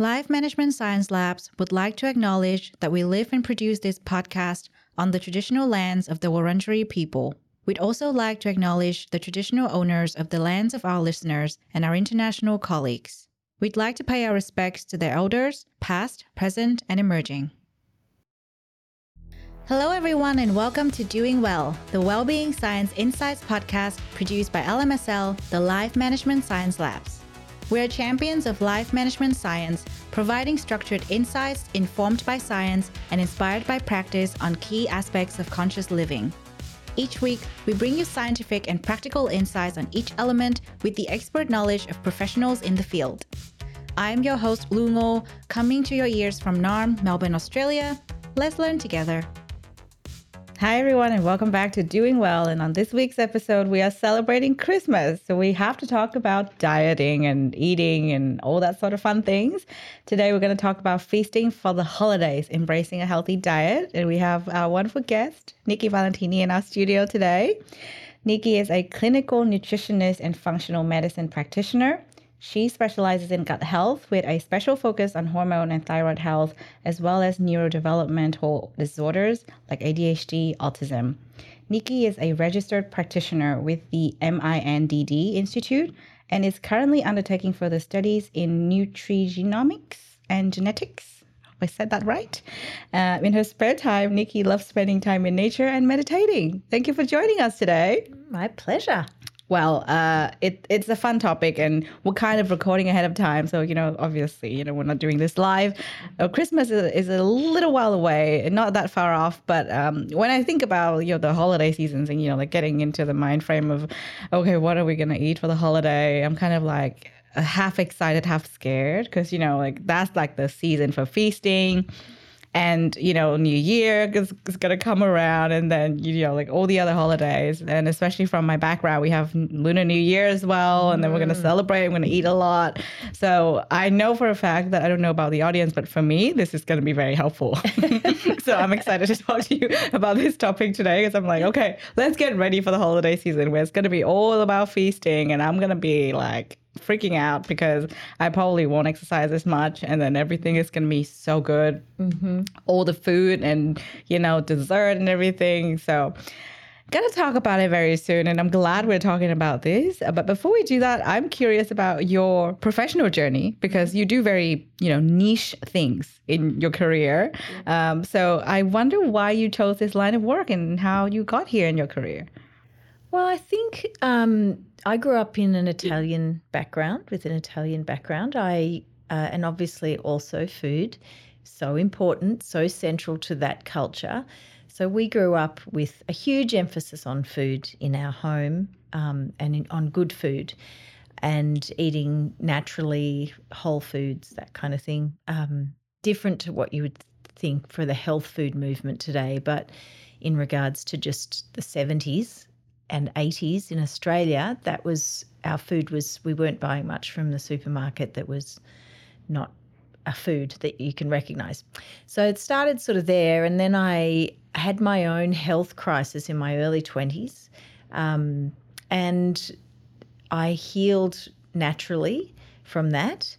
Life Management Science Labs would like to acknowledge that we live and produce this podcast on the traditional lands of the Wurundjeri people. We'd also like to acknowledge the traditional owners of the lands of our listeners and our international colleagues. We'd like to pay our respects to their elders, past, present, and emerging. Hello, everyone, and welcome to Doing Well, the Wellbeing Science Insights podcast produced by LMSL, the Life Management Science Labs. We are champions of life management science, providing structured insights informed by science and inspired by practice on key aspects of conscious living. Each week, we bring you scientific and practical insights on each element with the expert knowledge of professionals in the field. I am your host, Lu Ngo, coming to your ears from Naarm, Melbourne, Australia. Let's learn together. Hi, everyone, and welcome back to Doing Well. And on this week's episode, we are celebrating Christmas. So we have to talk about dieting and eating and all that sort of fun things. Today, we're going to talk about feasting for the holidays, embracing a healthy diet. And we have our wonderful guest, Nikki Valentini, in our studio today. Nikki is a clinical nutritionist and functional medicine practitioner. She specializes in gut health with a special focus on hormone and thyroid health, as well as neurodevelopmental disorders like ADHD, autism. Nikki is a registered practitioner with the MINDD Institute and is currently undertaking further studies in nutrigenomics and genetics. I said that right. Uh, in her spare time, Nikki loves spending time in nature and meditating. Thank you for joining us today. My pleasure. Well, uh, it, it's a fun topic, and we're kind of recording ahead of time. So, you know, obviously, you know, we're not doing this live. Uh, Christmas is, is, a little while away, not that far off. But um, when I think about, you know, the holiday seasons and, you know, like getting into the mind frame of, okay, what are we going to eat for the holiday? I'm kind of like, half excited, half scared because, you know, like that's like the season for feasting and you know new year is, is going to come around and then you know like all the other holidays. And especially from my background we have lunar new year as well and then we're going to mm. celebrate we're going to eat a lot. So i know for a fact that i don't know about the audience but for me this is going to be very helpful. So i'm excited to talk to you about this topic today because i'm like okay let's get ready for the holiday season where it's going to be all about feasting and i'm going to be like freaking out because I probably won't exercise as much and then everything is going to be so good. Mm-hmm. All the food and, you know, dessert and everything. So, going to talk about it very soon. And I'm glad we're talking about this. But before we do that, I'm curious about your professional journey because you do very, you know, niche things in your career. Um, so, I wonder why you chose this line of work and how you got here in your career. Well, I think um, I grew up in an Italian background with an Italian background. I uh, and obviously also food, so important, so central to that culture. So we grew up with a huge emphasis on food in our home um, and in, on good food and eating naturally, whole foods, that kind of thing. Um, different to what you would think for the health food movement today, but in regards to just the 70s and 80s in Australia, that was our food was we weren't buying much from the supermarket that was not a food that you can recognize. So it started sort of there, and then I had my own health crisis in my early 20s, um, and I healed naturally from that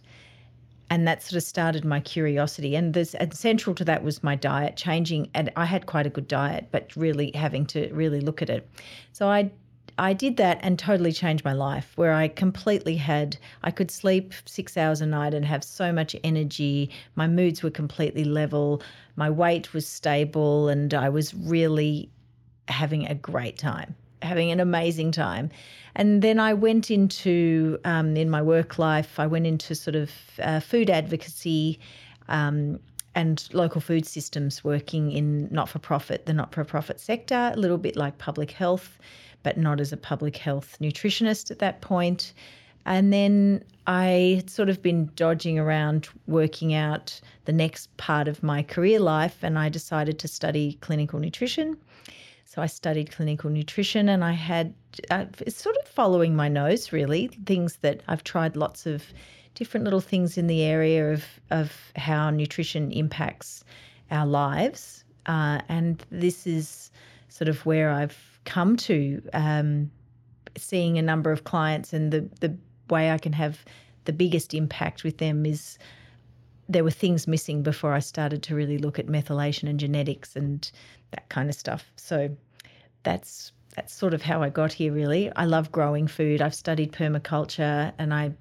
and that sort of started my curiosity. And, this, and central to that was my diet changing. And I had quite a good diet, but really having to really look at it. So I I did that and totally changed my life where I completely had, I could sleep six hours a night and have so much energy. My moods were completely level. My weight was stable and I was really having a great time having an amazing time. And then I went into, um, in my work life, I went into sort of uh, food advocacy um, and local food systems working in not for profit, the not for profit sector, a little bit like public health, but not as a public health nutritionist at that point. And then I had sort of been dodging around working out the next part of my career life, and I decided to study clinical nutrition. So I studied clinical nutrition and I had uh, sort of following my nose, really, things that I've tried lots of different little things in the area of, of how nutrition impacts our lives. Uh, and this is sort of where I've come to um, seeing a number of clients, and the, the way I can have the biggest impact with them is there were things missing before I started to really look at methylation and genetics and that kind of stuff. So that's that's sort of how I got here. Really, I love growing food. I've studied permaculture, and I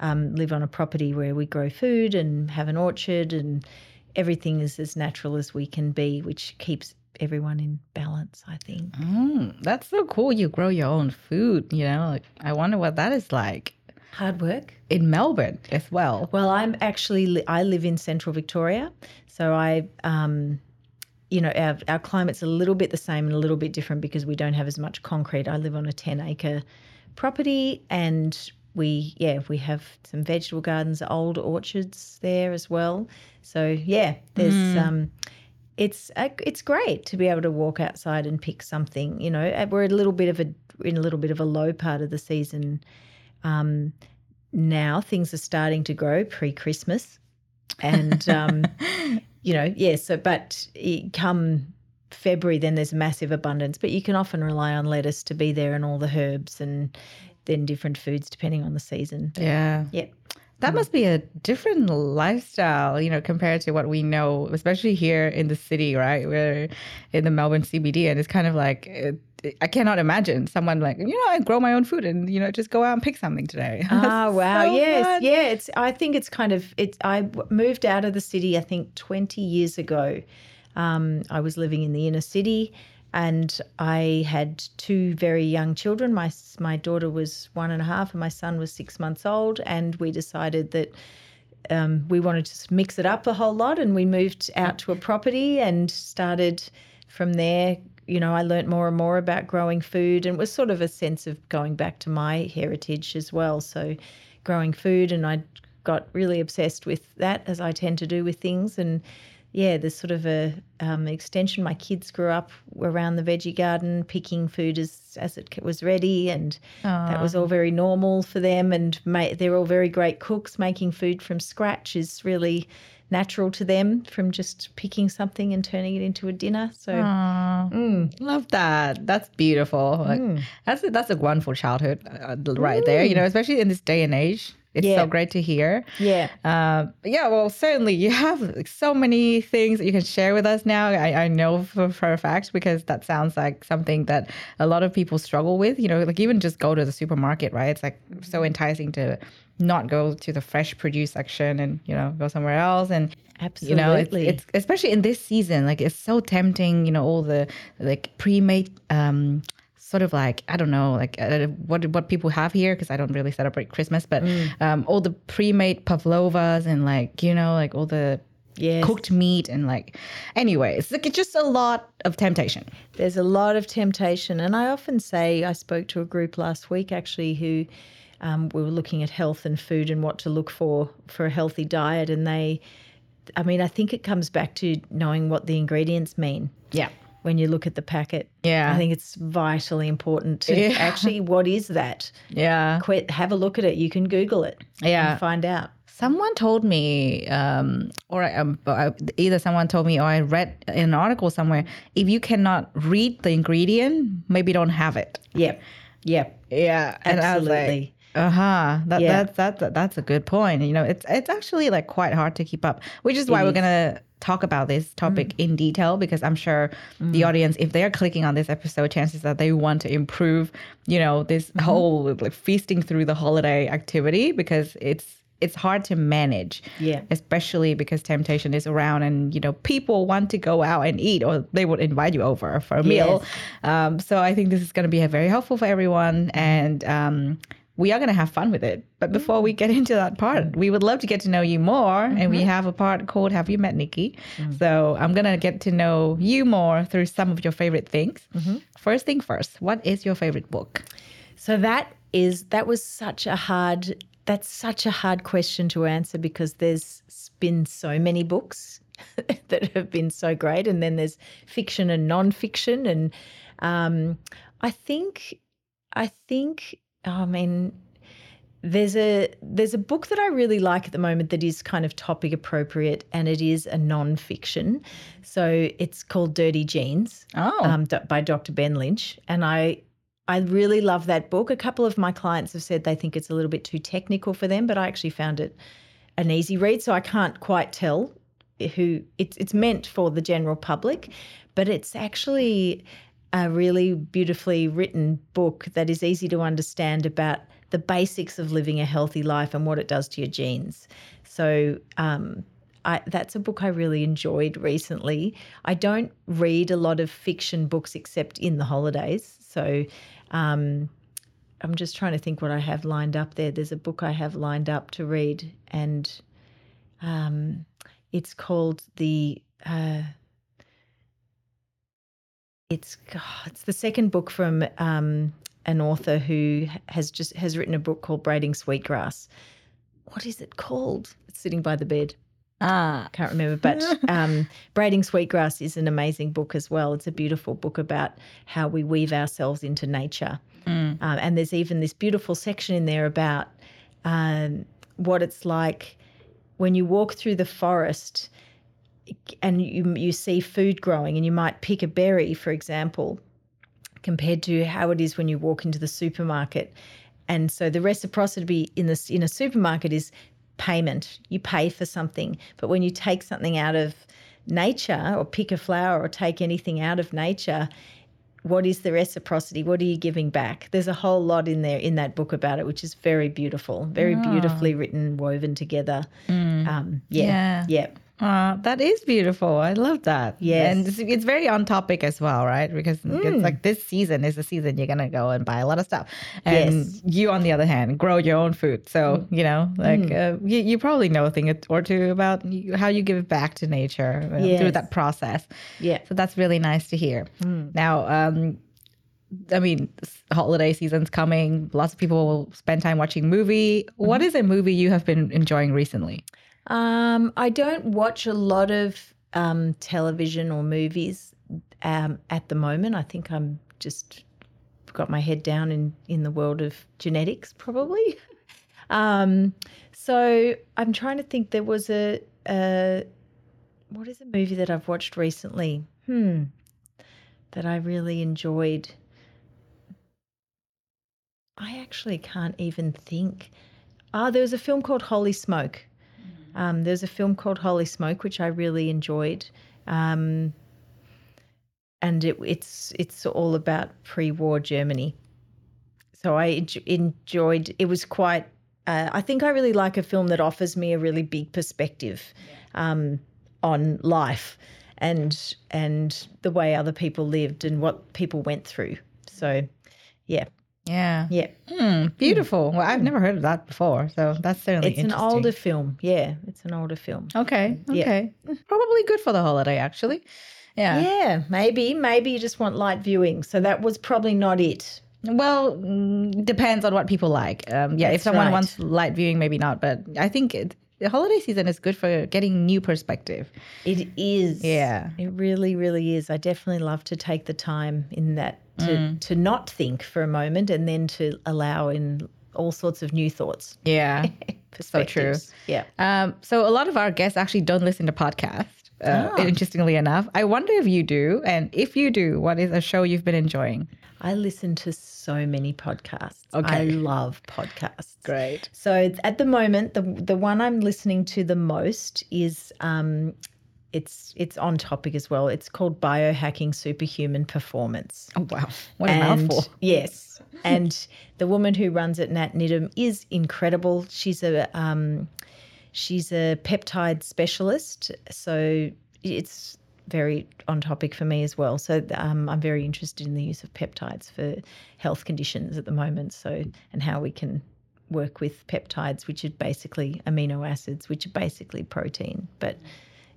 um, live on a property where we grow food and have an orchard, and everything is as natural as we can be, which keeps everyone in balance. I think. Mm, that's so cool. You grow your own food. You know, like, I wonder what that is like Hard work. in Melbourne as well. Well, I'm actually I live in central Victoria, so I, um, you know, our our climate's a little bit the same and a little bit different because we don't have as much concrete. I live on a ten acre property, and we yeah we have some vegetable gardens, old orchards there as well. So yeah, there's um. It's uh, it's great to be able to walk outside and pick something. You know, Uh, we're a little bit of a in a little bit of a low part of the season um, now things are starting to grow pre-Christmas, and um, you know, yeah. So, but it, come February, then there's massive abundance. But you can often rely on lettuce to be there, and all the herbs, and then different foods depending on the season. But, Yeah. yeah. That must be a different lifestyle, you know, compared to what we know, especially here in the city, right? We're in the Melbourne CBD, and it's kind of like I cannot imagine someone like you know I grow my own food and you know just go out and pick something today. Ah, That's wow. so yes. fun. Yeah. It's, I think it's kind of, it's, I moved out of the city, I think 20 years ago. Um, I was living in the inner city and I had two very young children. My, my daughter was one and a half and my son was six months old. And we decided that um, we wanted to mix it up a whole lot and we moved out to a property and started from there you know i learnt more and more about growing food and it was sort of a sense of going back to my heritage as well. So growing food and i got really obsessed with that as i tend to do with things. And yeah there's sort of a um, extension. My kids grew up around the veggie garden picking food as as it was ready and that was all very normal for them. And ma- they're all very great cooks. Making food from scratch is really natural to them from just picking something and turning it into a dinner so Mm. love that. That's beautiful. Like, Mm. That's a, that's a wonderful childhood uh, right there. You know, especially in this day and age. It's Yeah. so great to hear. yeah Uh, yeah, well, certainly you have so many things that you can share with us now. I, I know for, for a fact because that sounds like something that a lot of people struggle with. You know, like even just go to the supermarket, right? It's like so enticing to not go to the fresh produce section and you know go somewhere else and absolutely you know it's, it's especially in this season like it's so tempting you know all the like pre-made um sort of like i don't know like uh, what what people have here because i don't really celebrate christmas but um all the pre-made pavlovas and like you know like all the yes. cooked meat and like anyway it's like it's just a lot of temptation There's a lot of temptation. And I often say, I spoke to a group last week actually who um, we were looking at health and food and what to look for for a healthy diet. And they, I mean, I think it comes back to knowing what the ingredients mean yeah when you look at the packet. Yeah. I think it's vitally important to Yeah. actually, what is that? yeah Quit, have a look at it. You can Google it Yeah. and find out. Someone told me, um, or I- um, either someone told me, or I read an article somewhere, if you cannot read the ingredient, maybe don't have it. Yep. Yep. Yeah, and I was like, Absolutely. uh huh. That, Yeah. that's that's that's a good point. You know, it's it's actually like quite hard to keep up, which is why It we're is. gonna talk about this topic in detail because I'm sure the audience, if they're clicking on this episode, chances that they want to improve, you know, this whole like feasting through the holiday activity because it's it's hard to manage Yeah. especially because temptation is around and you know people want to go out and eat or they would invite you over for a meal. Um, so i think this is going to be very helpful for everyone and um, we are going to have fun with it. But before we mm. get into that part mm. we would love to get to know you more and we mm-hmm. have a part called have you met nikki? Mm. So i'm going to get to know you more through some of your favorite things. Mm-hmm. First thing first what is your favorite book? So that is that was such a hard that's such a hard question to answer because there's been so many books that have been so great, and then there's fiction and non-fiction, and um, I think I think I mean there's a there's a book that I really like at the moment that is kind of topic appropriate, and it is a non-fiction. So it's called Dirty Genes oh um, by Dr. Ben Lynch, and I I really love that book. A couple of my clients have said they think it's a little bit too technical for them, but I actually found it an easy read, so I can't quite tell who it's it's meant for the general public, but it's actually a really beautifully written book that is easy to understand about the basics of living a healthy life and what it does to your genes. So um, I, that's a book I really enjoyed recently. I don't read a lot of fiction books except in the holidays. So um, I'm just trying to think what I have lined up there. There's a book I have lined up to read, and um, it's called the. Uh, it's it's the second book from um, an author who has just has written a book called Braiding Sweetgrass. What is it called? It's sitting by the bed. Ah, can't remember, but um, Braiding Sweetgrass is an amazing book as well. It's a beautiful book about how we weave ourselves into nature. Mm. Um, and there's even this beautiful section in there about um, what it's like when you walk through the forest and you, you see food growing and you might pick a berry, for example, compared to how it is when you walk into the supermarket. And so the reciprocity in this in a supermarket is payment. You pay for something. But when you take something out of nature or pick a flower or take anything out of nature, what is the reciprocity? What are you giving back? There's a whole lot in there in that book about it, which is very beautiful, very oh. beautifully written, woven together. Mm. Um, yeah, yeah, yeah. Uh, that is beautiful. I love that. Yes. And it's, it's, very on topic as well, right? Because mm. it's like this season is the season you're going to go and buy a lot of stuff. And yes. you, on the other hand, grow your own food. So, mm. you know, like mm. uh, you, you, probably know a thing or two about how you give back to nature uh, yes. through that process. Yeah. So that's really nice to hear. Mm. Now, um, I mean, holiday season's coming. Lots of people will spend time watching movie. Mm-hmm. What is a movie you have been enjoying recently? Um, I don't watch a lot of um, television or movies um, at the moment. I think I'm just got my head down in in the world of genetics, probably. um, so I'm trying to think. There was a, a what is a movie that I've watched recently? Hmm, that I really enjoyed. I actually can't even think. Ah, oh, there was a film called Holy Smoke um, there's a film called Holy Smoke, which I really enjoyed. Um, and it, it's it's all about pre-war Germany. So I enjoyed. It was quite. Uh, I think I really like a film that offers me a really big perspective um, on life and and the way other people lived and what people went through. So, yeah, yeah. Yeah. Mm, beautiful. Well, I've never heard of that before. So that's certainly It's an older film. Yeah. It's an older film. Okay. Okay. Yeah. Probably good for the holiday, actually. Yeah. Yeah. Maybe. Maybe you just want light viewing. So that was probably not it. Well, mm, depends on what people like. Um, yeah. That's if someone right. wants light viewing, maybe not. But I think it, the holiday season is good for getting new perspective. It is. Yeah. It really, really is. I definitely love to take the time in that to mm. to not think for a moment and then to allow in all sorts of new thoughts. Yeah. so true. Yeah. Um, so a lot of our guests actually don't listen to podcasts. Uh, oh. Interestingly enough, I wonder if you do, and if you do, what is a show you've been enjoying? I listen to so many podcasts. Okay. I love podcasts. Great. So at the moment, the the one I'm listening to the most is um, it's it's on topic as well. It's called Biohacking Superhuman Performance. Oh wow, what a and, mouthful! Yes, and the woman who runs it, Nat Niddam, is incredible. She's a um, she's a peptide specialist, so it's very on topic for me as well. So um, I'm very interested in the use of peptides for health conditions at the moment. So and how we can work with peptides, which are basically amino acids, which are basically protein, but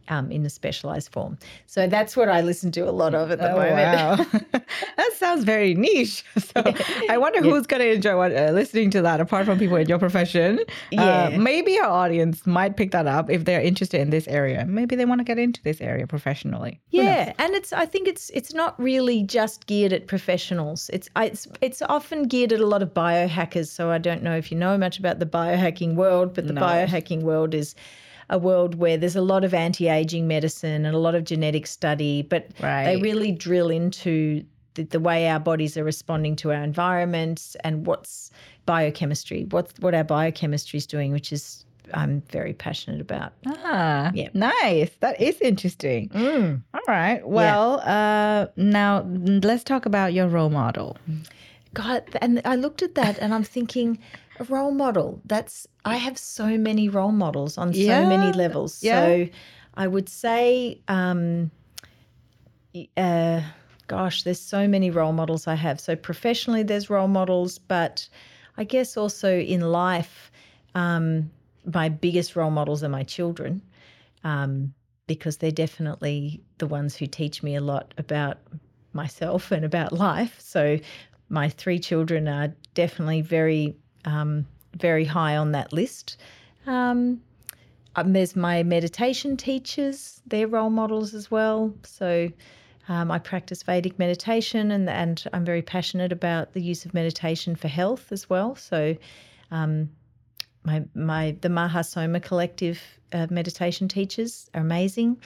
um, in a specialized form. So that's what I listen to a lot of at the oh, moment. Wow. that sounds very niche. So I wonder yeah. who's going to enjoy what, uh, listening to that apart from people in your profession. Uh, yeah. Uh, maybe our audience might pick that up if they're interested in this area. Maybe they want to get into this area professionally. Yeah, and it's I think it's it's not really just geared at professionals. It's it's it's often geared at a lot of biohackers. So I don't know if you know much about the biohacking world, but the no. biohacking world is a world where there's a lot of anti-aging medicine and a lot of genetic study, but right. they really drill into the, the, way our bodies are responding to our environments and what's biochemistry, what's what our biochemistry is doing, which is I'm very passionate about. Ah, Yeah. nice. That is interesting. Mm. All right. Well, uh, now let's talk about your role model. God, and I looked at that and I'm thinking, a role model. That's I have so many role models on so many levels. yeah. So I would say, um, uh, gosh, there's so many role models I have. So professionally, there's role models, but I guess also in life, um, my biggest role models are my children. Um, because they're definitely the ones who teach me a lot about myself and about life. So my three children are definitely very, um, very high on that list. Um, um, there's my meditation teachers; they're role models as well. So um, I practice Vedic meditation, and and I'm very passionate about the use of meditation for health as well. So um, my my the Mahasoma collective uh, meditation teachers are amazing.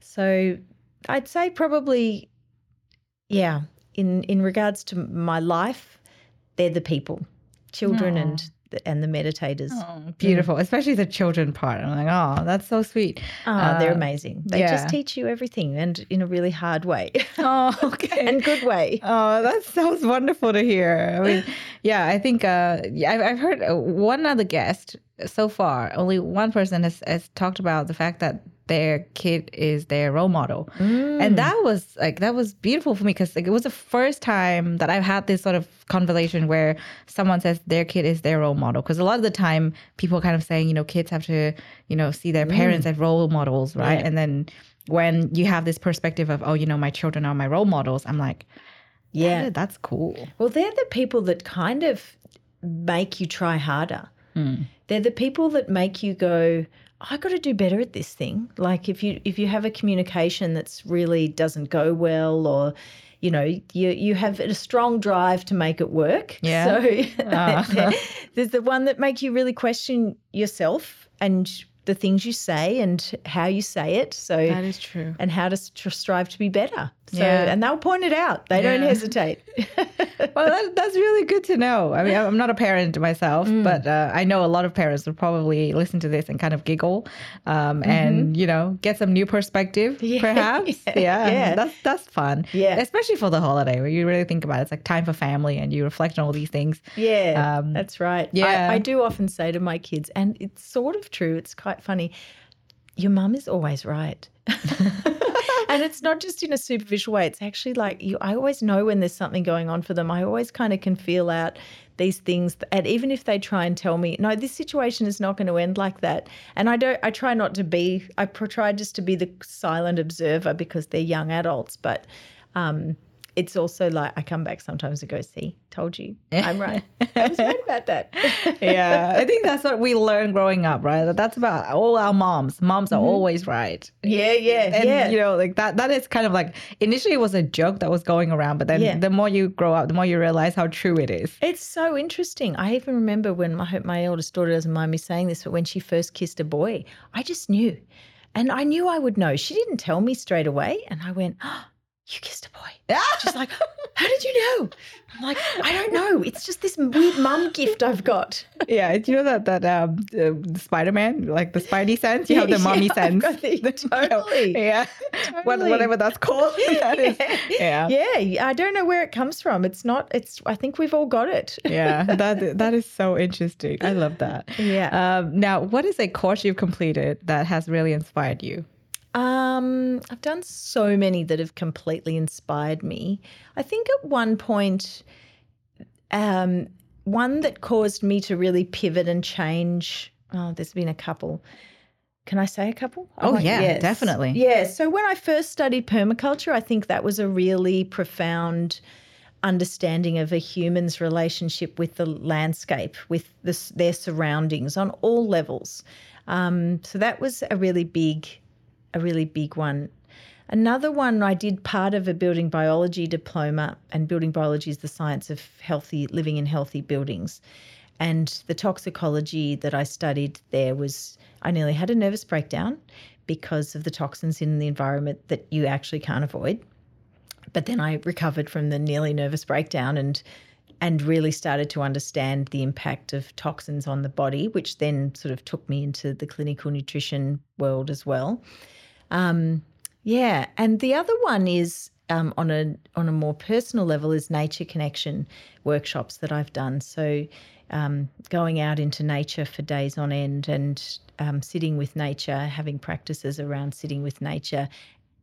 So I'd say probably, yeah. In in regards to my life, they're the people, children, Aw. and the, and the meditators. Oh, beautiful, especially the children part. I'm like, oh, that's so sweet. They're Uh, amazing. They yeah. just teach you everything, and in a really hard way Oh, okay. and good way. Oh, that sounds wonderful to hear. I mean, yeah, I think uh, yeah, I've, I've heard uh, one other guest so far. Only one person has, has talked about the fact that their kid is their role model, Mm. and that was like that was beautiful for me because like, it was the first time that I've had this sort of conversation where someone says their kid is their role model. Because a lot of the time, people are kind of saying, you know, kids have to, you know, see their parents as role models, right? Yeah. And then when you have this perspective of, oh, you know, my children are my role models, I'm like. Yeah. Yeah, that's cool. Well, they're the people that kind of make you try harder. Mm. They're the people that make you go, I got to do better at this thing. Like if you if you have a communication that's really doesn't go well, or you know you you have a strong drive to make it work. Yeah. So Ah. there's the one that make you really question yourself and the things you say and how you say it. So That is true. and how to st- strive to be better. So, Yeah. and they'll point it out. They don't hesitate. Well, that, that's really good to know. I mean, I'm not a parent myself, Mm. but uh, I know a lot of parents would probably listen to this and kind of giggle, um, and you know, get some new perspective, Mm-hmm. Yeah, perhaps. yeah, Yeah, yeah. that's that's fun. Yeah. especially for the holiday where you really think about it. It's like time for family, and you reflect on all these things. yeah, Um, that's right. yeah. I, I do often say to my kids, and it's sort of true. It's quite funny. Your mum is always right. And it's not just in a superficial way. It's actually like you. I always know when there's something going on for them. I always kind of can feel out these things, and even if they try and tell me, no, this situation is not going to end like that, and I don't. I try not to be. I try just to be the silent observer because they're young adults, but. Um, it's also like I come back sometimes and go, see, told you, I'm right. I was right about that. yeah, I think that's what we learned growing up, right? That's about all our moms. Moms are always right. yeah, yeah, and Mm-hmm. yeah. you know like that that is kind of like initially it was a joke that was going around but then Yeah. the more you grow up the more you realize how true it is It's so interesting. I even remember when I hope my eldest daughter doesn't mind me saying this, but when she first kissed a boy, I just knew. And I knew I would know. She didn't tell me straight away. And I went, oh, You kissed a boy. She's like, How did you know? I'm like, I don't know. It's just this weird mum gift I've got. yeah do you know that that um uh, spider-man like the spidey sense you have the mommy Yeah, sense the- totally. yeah What, whatever that's called that is yeah Yeah. I don't know where it comes from. It's not, it's, I think we've all got it. yeah that that is so interesting i love that Yeah. um now what is a course you've completed that has really inspired you Um, I've done so many that have completely inspired me. I think at one point, um, one that caused me to really pivot and change. Oh, there's been a couple. Can I say a couple? I Oh, yeah, definitely. Yeah. So when I first studied permaculture, I think that was a really profound understanding of a human's relationship with the landscape, with this, their surroundings on all levels. Um, so that was a really big, a really big one. Another one I did part of a building biology diploma, and building biology is the science of healthy living in healthy buildings. And the toxicology that I studied there was I nearly had a nervous breakdown because of the toxins in the environment that you actually can't avoid. But then I recovered from the nearly nervous breakdown and and really started to understand the impact of toxins on the body, which then sort of took me into the clinical nutrition world as well. Um, yeah, and the other one is um, on a on a more personal level is nature connection workshops that I've done. So um, going out into nature for days on end and um, sitting with nature, having practices around sitting with nature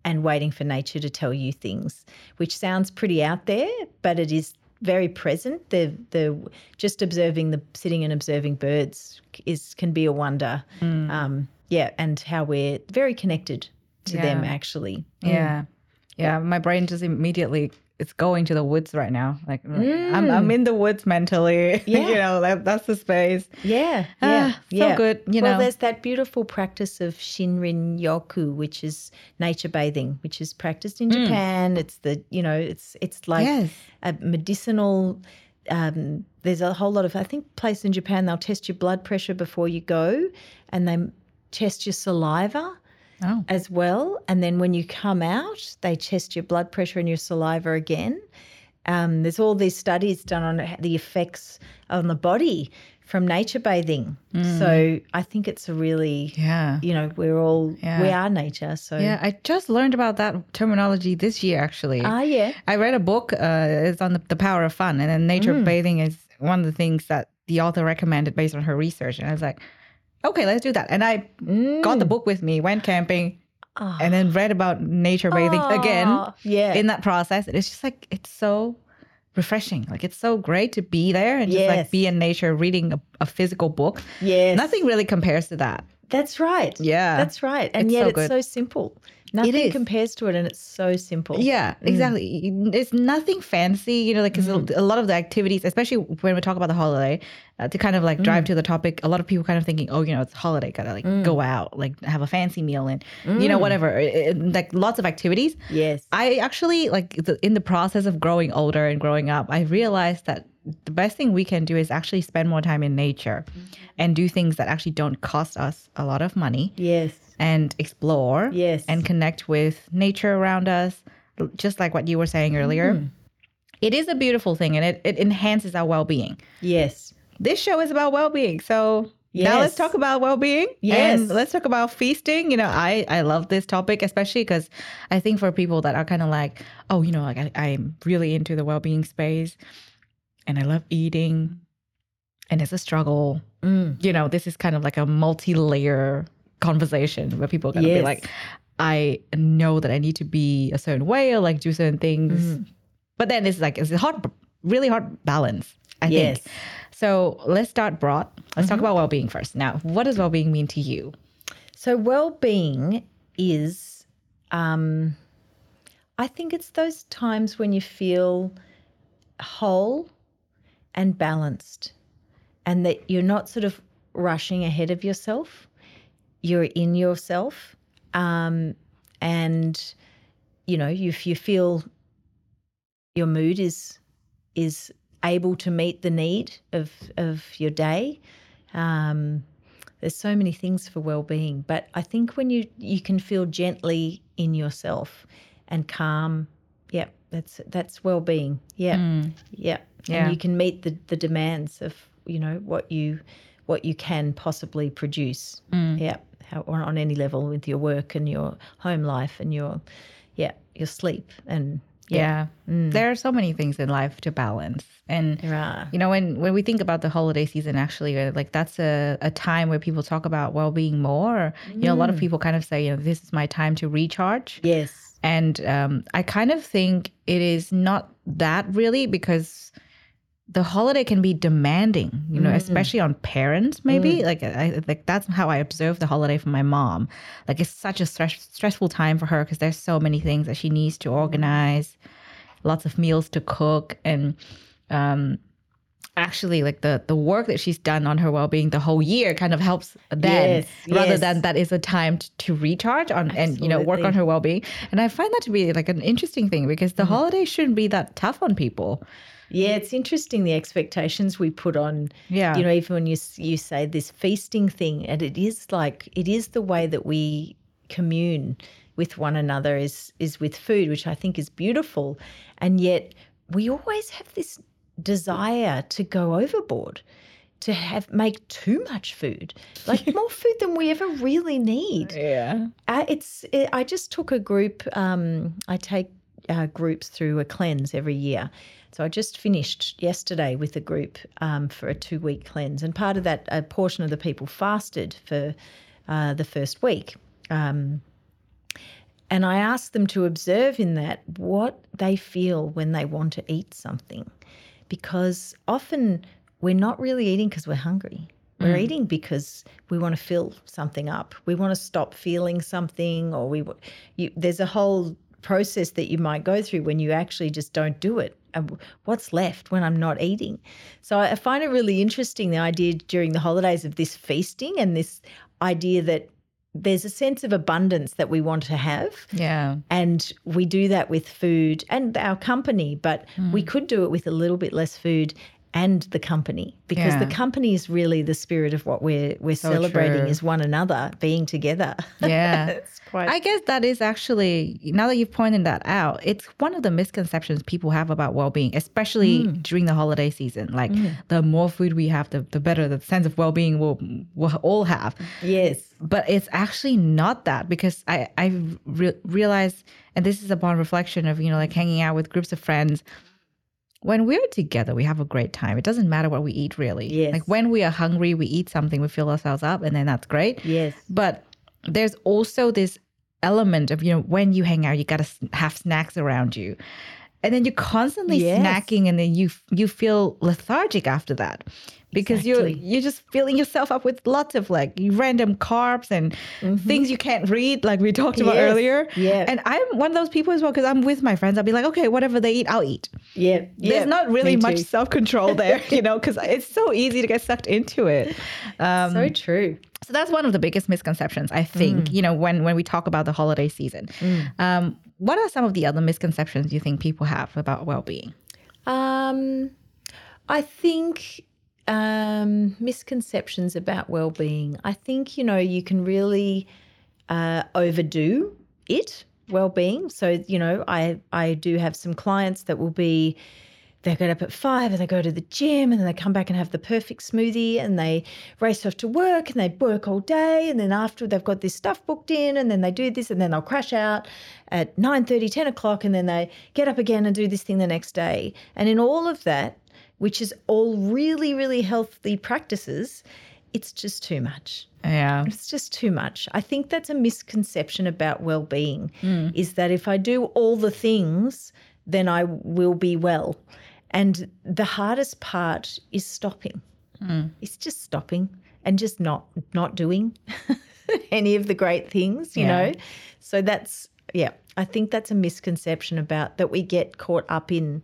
and waiting for nature to tell you things, which sounds pretty out there, but it is very present. The the just observing the sitting and observing birds is can be a wonder. Mm. Yeah, and how we're very connected to them Yeah. actually. Yeah. Yeah. My brain just immediately it's going to the woods right now. Like I'm Mm. I'm in the woods mentally. Yeah. you know, that, that's the space. Yeah, yeah, Ah, so yeah. good, you well, know. there's that beautiful practice of Shinrin Yoku, which is nature bathing, which is practiced in Japan. It's the you know, it's it's like Mm. Yes. a medicinal. Um, there's a whole lot of I think places in Japan they'll test your blood pressure before you go, and they test your saliva Oh. as well. And then when you come out, they test your blood pressure and your saliva again. Um, there's all these studies done on the effects on the body from nature bathing. So I think it's a really, Yeah. you know, we're all, Yeah. we are nature. So, Yeah. I just learned about that terminology this year actually. ah, yeah. I read a book. Uh, it's on the, the power of fun, and then nature Mm. bathing is one of the things that the author recommended based on her research. And I was like, okay, let's do that. And I got the book with me, went camping, Ah. and then read about nature bathing again Ah, Yeah. in that process. And it's just like it's so refreshing. Like it's so great to be there and just like be in nature, reading a, a physical book. yes. Nothing really compares to that. That's right. Yeah. That's right. And It's yet so it's so simple. Nothing is. compares to it, and it's so simple. Yeah, exactly. It's nothing fancy, you know, like 'cause Mm. a, lot of the activities, especially when we talk about the holiday, uh, to kind of like Mm. drive to the topic, a lot of people kind of thinking, oh, you know, it's holiday, gotta like Mm. go out, like have a fancy meal and, you know, whatever. It- it- like lots of activities. Yes. I actually, like the, in the process of growing older and growing up, I realized that the best thing we can do is actually spend more time in nature and do things that actually don't cost us a lot of money Yes. And explore Yes. and connect with nature around us, just like what you were saying earlier. Mm. It is a beautiful thing and it, it enhances our well being. Yes. This show is about well being. So now let's talk about well being. Yes. Let's talk about feasting. You know, I, I love this topic, especially because I think for people that are kind of like, oh, you know, like I, I'm really into the well being space and I love eating and it's a struggle. Mm. You know, this is kind of like a multi layer conversation where people are going to be like, I know that I need to be a certain way or like do certain things. Mm-hmm. But then it's like, it's a hard, really hard balance, I Yes. think. So let's start broad. Let's talk about well being first. Now, what does well being mean to you? So, well being is, um, I think it's those times when you feel whole and balanced, and that you're not sort of rushing ahead of yourself. You're in yourself, um, and you know, if you feel your mood is is able to meet the need of of your day. Um, there's so many things for well-being, but I think when you you can feel gently in yourself and calm, yeah, that's that's well-being. Yeah, yeah, Yeah. and you can meet the the demands of you know what you what you can possibly produce. Yeah, how, on, any level with your work and your home life and your yeah your sleep and Yeah. There are so many things in life to balance. And are you know, when when we think about the holiday season, actually, uh, like that's a, a time where people talk about well being more. You know, a lot of people kind of say, you know, this is my time to recharge. yes And um, I kind of think it is not that really because the holiday can be demanding, you know, mm-hmm. especially on parents. Maybe mm. like I like that's how I observe the holiday from my mom. Like it's such a stress, stressful time for her because there's so many things that she needs to organize, lots of meals to cook, and um, actually like the the work that she's done on her well-being the whole year kind of helps then Yes, rather yes. than that is a time t- to recharge on and you know work on her well-being and i find that to be like an interesting thing because the mm-hmm. holiday shouldn't be that tough on people Yeah, it's interesting the expectations we put on. Yeah. you know, even when you you say this feasting thing, and it is like it is the way that we commune with one another is is with food, which I think is beautiful, and yet we always have this desire to go overboard, to have make too much food, like more food than we ever really need. Yeah. Uh, it's. It, I just took a group. Um, I take uh, groups through a cleanse every year. So I just finished yesterday with a group um, for a two week cleanse, and part of that, a portion of the people fasted for uh, the first week. Um, and I asked them to observe in that what they feel when they want to eat something. Because often we're not really eating because we're hungry. We're eating because we want to fill something up. We want to stop feeling something, or we. You, there's a whole process that you might go through when you actually just don't do it. And what's left when I'm not eating? So I find it really interesting the idea during the holidays of this feasting and this idea that there's a sense of abundance that we want to have. Yeah. And we do that with food and our company, but Hmm. we could do it with a little bit less food and the company because Yeah. the company is really the spirit of what we're we're So celebrating true. is one another being together. Yeah. it's quite I guess that is actually now that you've pointed that out, it's one of the misconceptions people have about well-being, especially hmm. during the holiday season. Like hmm. the more food we have, the, the better the sense of well-being we'll we'll all have. yes. But it's actually not that because I I re- realized, and this is upon reflection of you know like hanging out with groups of friends. When we're together, we have a great time. It doesn't matter what we eat, really. Yes. Like when we are hungry, we eat something, we fill ourselves up, and then that's great. Yes. But there's also this element of, you know, when you hang out, you got to have snacks around you. And then you're constantly Yes. snacking and then you you feel lethargic after that. Because Exactly. you're you're just filling yourself up with lots of like random carbs and things you can't read, like we talked about Yes. earlier. Yeah. And I'm one of those people as well, because I'm with my friends. I'll be like, okay, whatever they eat, I'll eat. Yeah. There's not really Me much too. self control there, you know, because it's so easy to get sucked into it. Um, so true. so that's one of the biggest misconceptions, I think, you know, when, when we talk about the holiday season. Um, what are some of the other misconceptions you think people have about well being? Um, I think um, misconceptions about well-being. I think you know you can really uh, overdo it well-being. So you know, I I do have some clients that will be they get up at five and they go to the gym and then they come back and have the perfect smoothie and they race off to work and they work all day and then after they've got this stuff booked in and then they do this and then they'll crash out at 9 30 10 o'clock and then they get up again and do this thing the next day and in all of that which is all really really healthy practices it's just too much Yeah. it's just too much. I think that's a misconception about well-being hmm. is that if I do all the things, then I will be well. And the hardest part is stopping. Hmm. It's just stopping and just not not doing any of the great things, you Yeah. know. So that's yeah, I think that's a misconception about that we get caught up in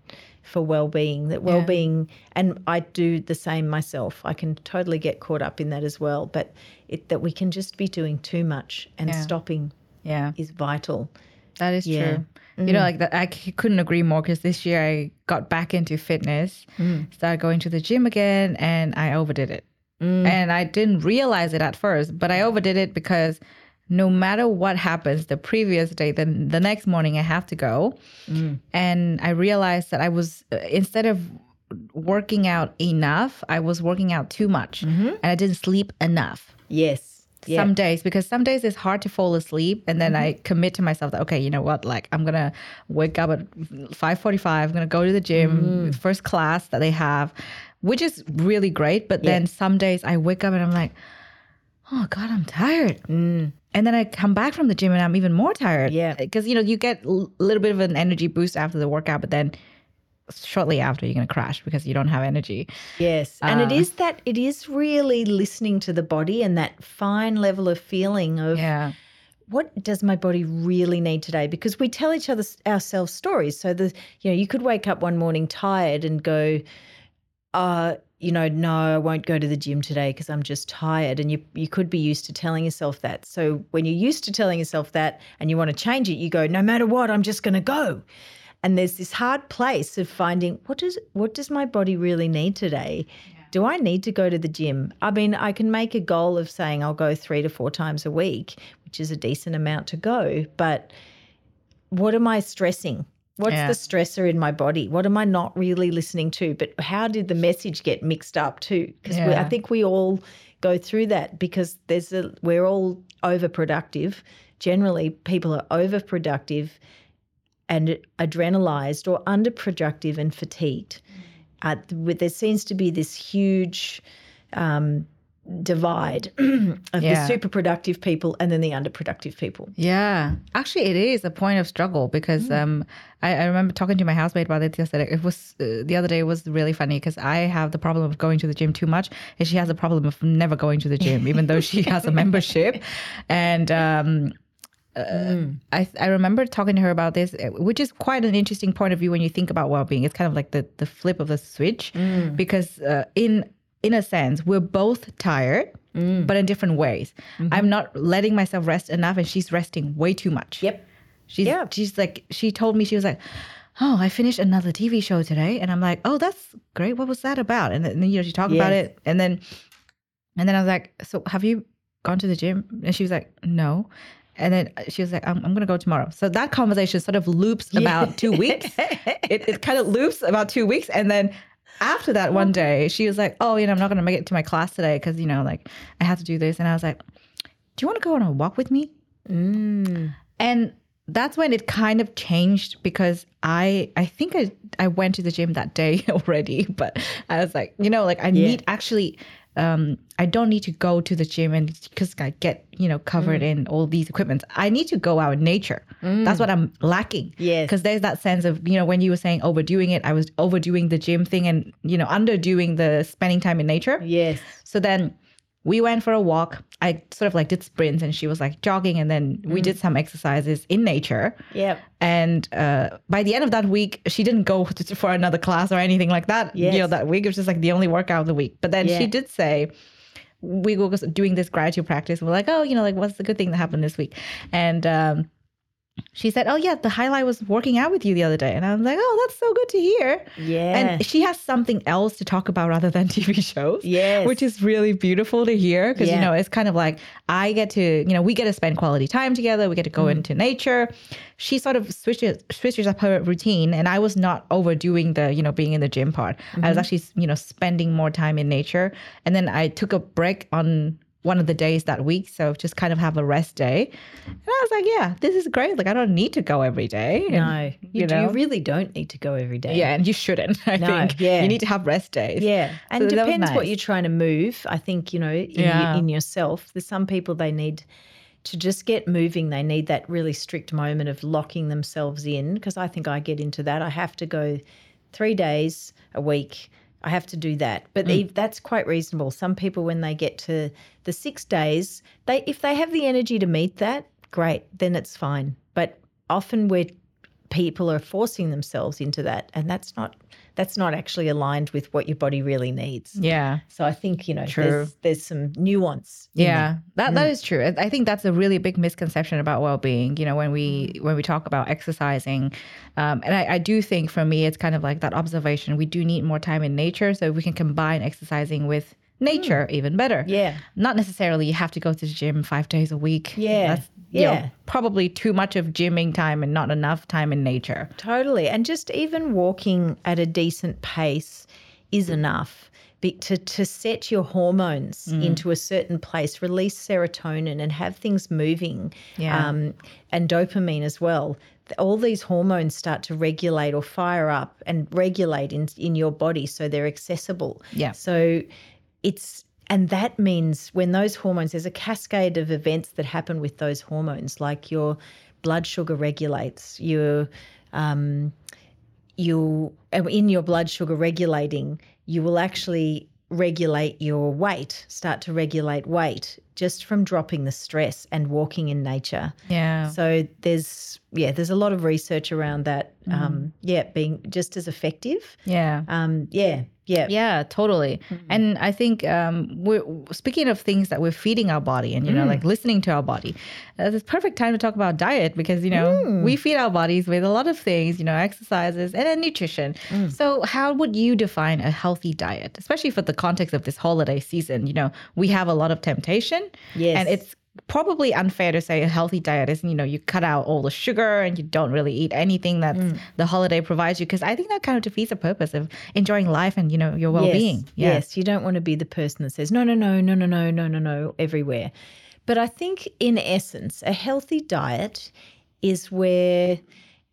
for well-being that well-being and I do the same myself I can totally get caught up in that as well but it, that we can just be doing too much and Yeah. stopping Yeah. is vital That is Yeah. true. You know, mm. like that, I couldn't agree more because this year I got back into fitness, mm. started going to the gym again, and I overdid it. Mm. And I didn't realize it at first, but I overdid it because no matter what happens the previous day, then the next morning I have to go. Mm. And I realized that I was, uh, instead of working out enough, I was working out too much. Mm-hmm. And I didn't sleep enough. Yes. Yeah. Some days because some days it's hard to fall asleep and then mm-hmm. I commit to myself that okay you know what? Like I'm gonna wake up at 5:45 I'm gonna go to the gym mm-hmm. first class that they have which is really great. But then some days I wake up and I'm like oh god I'm tired mm. And then I come back from the gym and I'm even more tired Yeah. because you know you get a little bit of an energy boost after the workout but then shortly after you're gonna crash because you don't have energy Yes. And it Uh, is that it is really listening to the body and that fine level of feeling of yeah what does my body really need today? Because we tell each other ourselves stories. So the you know, you could wake up one morning tired and go, uh, you know, no, I won't go to the gym today because I'm just tired. And you you could be used to telling yourself that. So when you're used to telling yourself that and you want to change it, you go, no matter what, I'm just gonna go. And there's this hard place of finding what does what does my body really need today? Do I need to go to the gym? I mean, I can make a goal of saying I'll go three to four times a week, which is a decent amount to go. But what am I stressing? What's Yeah. the stressor in my body? What am I not really listening to? But how did the message get mixed up too? Because I think we all go through that because there's a we're all overproductive. Generally, people are overproductive and adrenalized or underproductive and fatigued. Uh, there seems to be this huge um, divide of Yeah. the super productive people and then the underproductive people. Yeah, actually, it is a point of struggle because um, I, I remember talking to my housemate about it yesterday. It was uh, the other day. It was really funny because I have the problem of going to the gym too much, and she has the problem of never going to the gym, even though she has a membership. And um, uh, I I remember talking to her about this, uh, which is quite an interesting point of view when you think about well being. It's kind of like the the flip of the switch because uh, in in a sense we're both tired. Mm. But in different ways. Mm-hmm. I'm not letting myself rest enough, and she's resting way too much. Yep. She's Yeah. she's like she told me she was like, oh, I finished another TV show today, and I'm like, oh, that's great. What was that about? And then you know she talked about it, and then and then I was like, so have you gone to the gym? And she was like, no. And then she was like, I'm, I'm gonna go tomorrow. So that conversation sort of loops about two weeks. It, it kind of loops about two weeks, and then after that one day, she was like, oh, you know, I'm not gonna make it to my class today because you know, like I have to do this, and I was like, do you want to go on a walk with me? Mm. And that's when it kind of changed because I I think I I went to the gym that day already, but I was like, you know, like I need actually um I don't need to go to the gym and because I get, you know, covered in all these equipments. I need to go out in nature. That's what I'm lacking. Yes. Because there's that sense of, you know, when you were saying overdoing it, I was overdoing the gym thing and, you know, underdoing the spending time in nature. Yes. So then we went for a walk. I sort of like did sprints and she was like jogging and then we did some exercises in nature. Yeah. And uh, by the end of that week, she didn't go to, for another class or anything like that. You know, that week it was just like the only workout of the week. But then Yeah. she did say, we were doing this gratitude practice. We're like, oh, you know, like what's the good thing that happened this week? And um, she said, oh yeah, the highlight was working out with you the other day. And I was like, oh, that's so good to hear. Yeah. And she has something else to talk about rather than TV shows. Yes. Which is really beautiful to hear because, you know, it's kind of like I get to, you know, we get to spend quality time together. We get to go mm. into nature. She sort of switches switches up her routine. And I was not overdoing the, you know, being in the gym part. I was mm-hmm. actually, you know, spending more time in nature. And then I took a break on one of the days that week. So just kind of have a rest day. And I was like, yeah, this is great. Like I don't need to go every day. And, no, you, you do, you really don't need to go every day. Yeah, and you shouldn't. I No, think yeah. you need to have rest days. Yeah, and So it that was depends what you're trying to move. I think you know in, Yeah. you, in yourself. There's some people they need to just get moving. They need that really strict moment of locking themselves in. Because I think I get into that. I have to go three days a week. I have to do that, but Mm. that's quite reasonable. Some people, when they get to the six days, they if they have the energy to meet that, great, then it's fine. But often we're people are forcing themselves into that, and that's not that's not actually aligned with what your body really needs. Yeah. So I think you know True. there's there's some nuance. Yeah, that that Mm. is true. I I think that's a really big misconception about well-being. You know, when we Mm. when we talk about exercising, um, and I, I do think for me, it's kind of like that observation. We do need more time in nature, so we can combine exercising with nature even better. Yeah, Not necessarily you have to go to the gym five days a week. Yeah, That's, you know, yeah. probably too much of gymming time and not enough time in nature. totally. And just even walking at a decent pace is enough. Be, to, to set your hormones Mm. into a certain place, release serotonin and have things moving, Yeah. um, and dopamine as well. All these hormones start to regulate or fire up and regulate in, in your body so they're accessible. Yeah. So it's and that means when those hormones there's a cascade of events that happen with those hormones like your blood sugar regulates your um you in your blood sugar regulating you will actually regulate your weight start to regulate weight just from dropping the stress and walking in nature Yeah. so there's yeah there's a lot of research around that Mm-hmm. um yeah being just as effective Yeah. um yeah yeah Yeah, totally. And I think um, we're speaking of things that we're feeding our body and, you know, like listening to our body, uh, it's perfect time to talk about diet because, you know, we feed our bodies with a lot of things, you know, exercises and then nutrition. So, how would you define a healthy diet, especially for the context of this holiday season? You know, we have a lot of temptation Yes. and it's probably unfair to say a healthy diet is, you know, you cut out all the sugar and you don't really eat anything that Mm. the holiday provides you. Because I think that kind of defeats the purpose of enjoying life and, you know, your well being. Yes, yes, you don't want to be the person that says no, no, no, no, no, no, no, no, no everywhere. But I think in essence, a healthy diet is where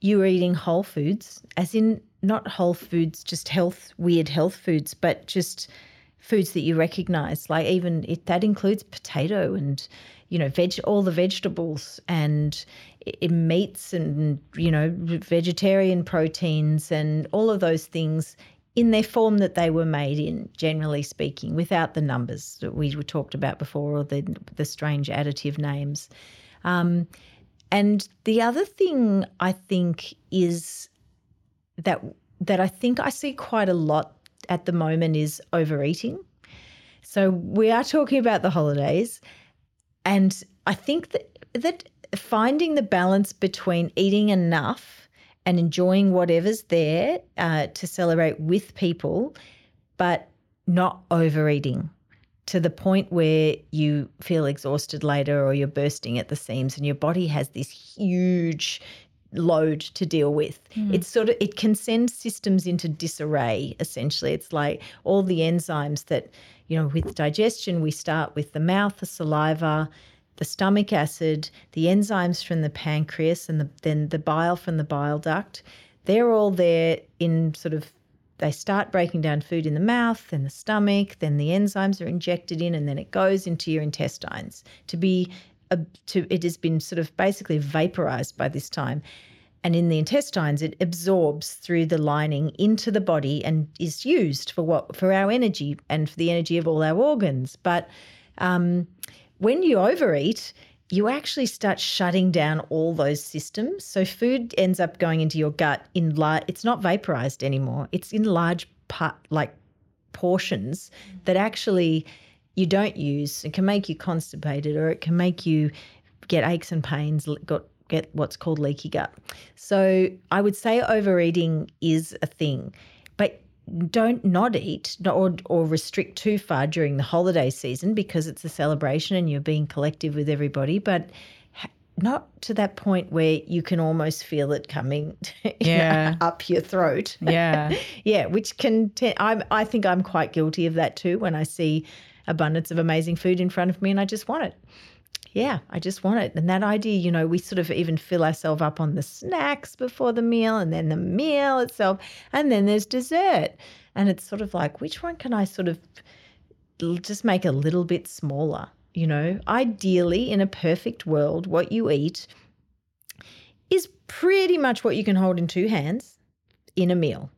you're eating whole foods, as in not whole foods, just health, weird health foods, but just foods that you recognize. Like even that includes potato and you know veg, all the vegetables and meats and you know vegetarian proteins and all of those things in their form that they were made in, generally speaking, without the numbers that we talked about before or the the strange additive names. Um, and the other thing I think is that that I think I see quite a lot at the moment is overeating. So we are talking about the holidays, and I think that that finding the balance between eating enough and enjoying whatever's there uh, to celebrate with people, but not overeating to the point where you feel exhausted later or you're bursting at the seams and your body has this huge load to deal with. Hmm. It's sort of it can send systems into disarray essentially. It's like all the enzymes that, you know, with digestion we start with the mouth, the saliva, the stomach acid, the enzymes from the pancreas and the, then the bile from the bile duct. They're all there in sort of they start breaking down food in the mouth, then the stomach, then the enzymes are injected in, and then it goes into your intestines to be to it has been sort of basically vaporized by this time. And in the intestines, it absorbs through the lining into the body and is used for what for our energy and for the energy of all our organs. But um, when you overeat, you actually start shutting down all those systems. So food ends up going into your gut in large. It's not vaporized anymore. It's in large part like portions that actually you don't use. It can make you constipated, or it can make you get aches and pains. Got get what's called leaky gut. So I would say overeating is a thing, but don't not eat or, or restrict too far during the holiday season because it's a celebration and you're being collective with everybody, but not to that point where you can almost feel it coming know, Yeah. up your throat. Yeah. yeah, which can te- I'm I think I'm quite guilty of that too when I see abundance of amazing food in front of me and I just want it. Yeah, I just want it. And that idea, you know, we sort of even fill ourselves up on the snacks before the meal and then the meal itself. And then there's dessert. And it's sort of like, which one can I sort of just make a little bit smaller? You know, ideally, in a perfect world, what you eat is pretty much what you can hold in two hands in a meal,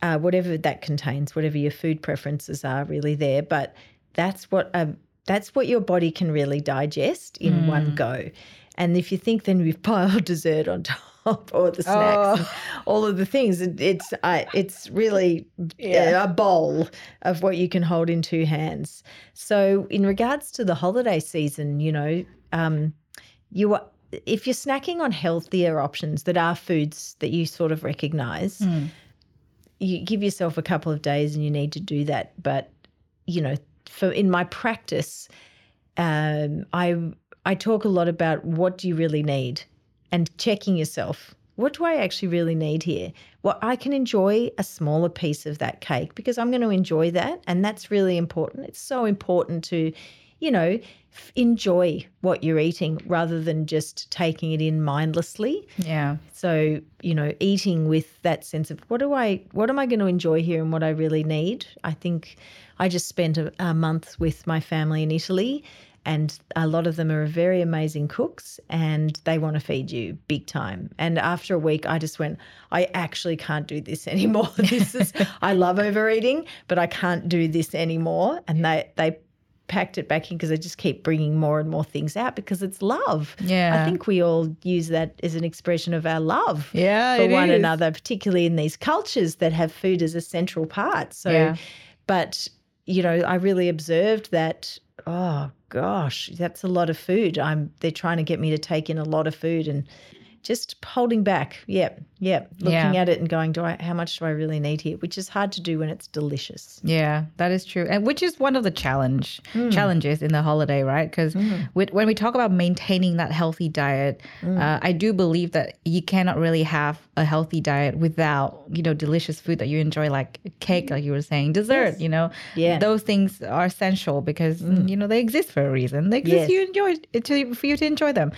uh, whatever that contains, whatever your food preferences are, really there. But that's what a that's what your body can really digest in one go. And if you think then we've piled dessert on top or the snacks, and all of the things, it, it's uh, it's really Yeah. a bowl of what you can hold in two hands. So in regards to the holiday season, you know, um, you are if you're snacking on healthier options that are foods that you sort of recognize, you give yourself a couple of days and you need to do that. But you know, for in my practice, um, I I talk a lot about what do you really need, and checking yourself. What do I actually really need here? Well, I can enjoy a smaller piece of that cake because I'm going to enjoy that, and that's really important. It's so important to, you know, f- enjoy what you're eating rather than just taking it in mindlessly. Yeah. So, you know, eating with that sense of what do I, what am I going to enjoy here and what I really need? I think I just spent a, a month with my family in Italy, and a lot of them are very amazing cooks and they want to feed you big time. And after a week, I just went, I actually can't do this anymore. This is, I love overeating, but I can't do this anymore. And they, they, packed it back in because they just keep bringing more and more things out because it's love. Yeah. I think we all use that as an expression of our love Yeah, for one is. another, particularly in these cultures that have food as a central part. So, Yeah. but you know, I really observed that. Oh gosh, that's a lot of food. I'm they're trying to get me to take in a lot of food, and just holding back. Yep, yep. Looking Yeah. at it and going, do I? How much do I really need here? Which is hard to do when it's delicious. Yeah, that is true, and which is one of the challenge Hmm. challenges in the holiday, right? Because when we talk about maintaining that healthy diet, Hmm. uh, I do believe that you cannot really have a healthy diet without you know delicious food that you enjoy, like cake, like you were saying, dessert. You know, Yeah. those things are essential because you know they exist for a reason. They exist Yes. you enjoy to, for you to enjoy them,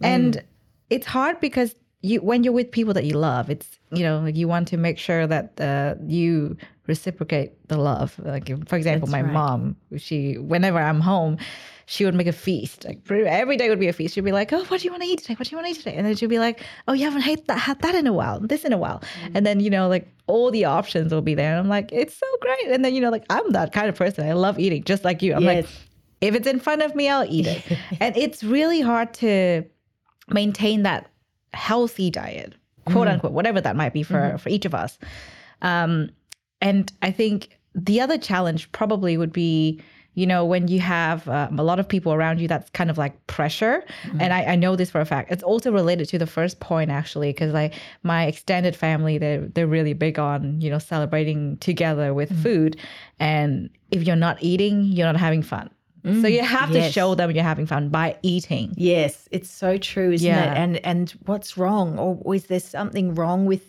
and it's hard because you when you're with people that you love, it's you know like you want to make sure that uh, you reciprocate the love. Like for example, That's my right. mom, she whenever I'm home, she would make a feast. Like every day would be a feast. She'd be like, "Oh, what do you want to eat today? What do you want to eat today?" And then she'd be like, "Oh, you haven't had that, had that in a while. This in a while." And then you know like all the options will be there. And I'm like, "It's so great." And then you know like I'm that kind of person. I love eating, just like you. I'm like, if it's in front of me, I'll eat it. and it's really hard to maintain that healthy diet, quote unquote, whatever that might be for for each of us. Um, and I think the other challenge probably would be, you know, when you have um, a lot of people around you, that's kind of like pressure. And I, I know this for a fact. It's also related to the first point actually, because like my extended family, they're they're really big on you know celebrating together with food. And if you're not eating, you're not having fun. So you mm. have to show them you're having fun by eating. Yes, it's so true, isn't Yeah. it? And and what's wrong, or is there something wrong with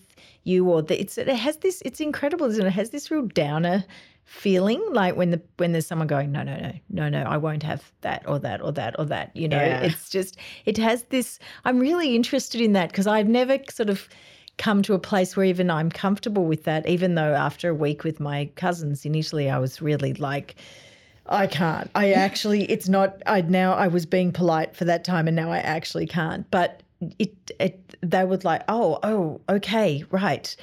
you, or the, it's it has this? It's incredible, isn't it? It has this real downer feeling, like when the when there's someone going, no, no, no, no, no, I won't have that or that or that or that. You know, Yeah. it's just it has this. I'm really interested in that because I've never sort of come to a place where even I'm comfortable with that. Even though after a week with my cousins in Italy, I was really like. I can't. I actually, it's not. I now I was being polite for that time, and now I actually can't. But it, it, they would like, oh, oh, okay, right,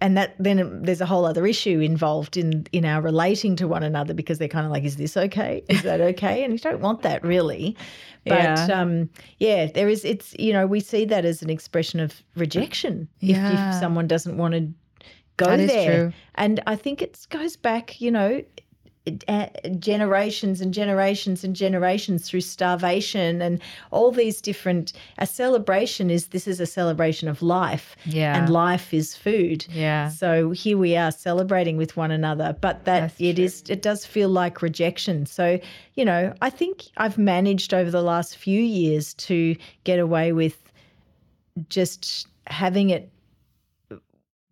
and that then there's a whole other issue involved in in our relating to one another because they're kind of like, is this okay? Is that okay? And you don't want that really. But Yeah. um, yeah, there is. It's you know we see that as an expression of rejection if, Yeah. if someone doesn't want to go That is there. true. And I think it goes back, you know, generations and generations and generations through starvation and all these different. A celebration is this is a celebration of life, Yeah. and life is food. Yeah. So here we are celebrating with one another, but that That's it is it does feel like rejection. So, you know, I think I've managed over the last few years to get away with just having it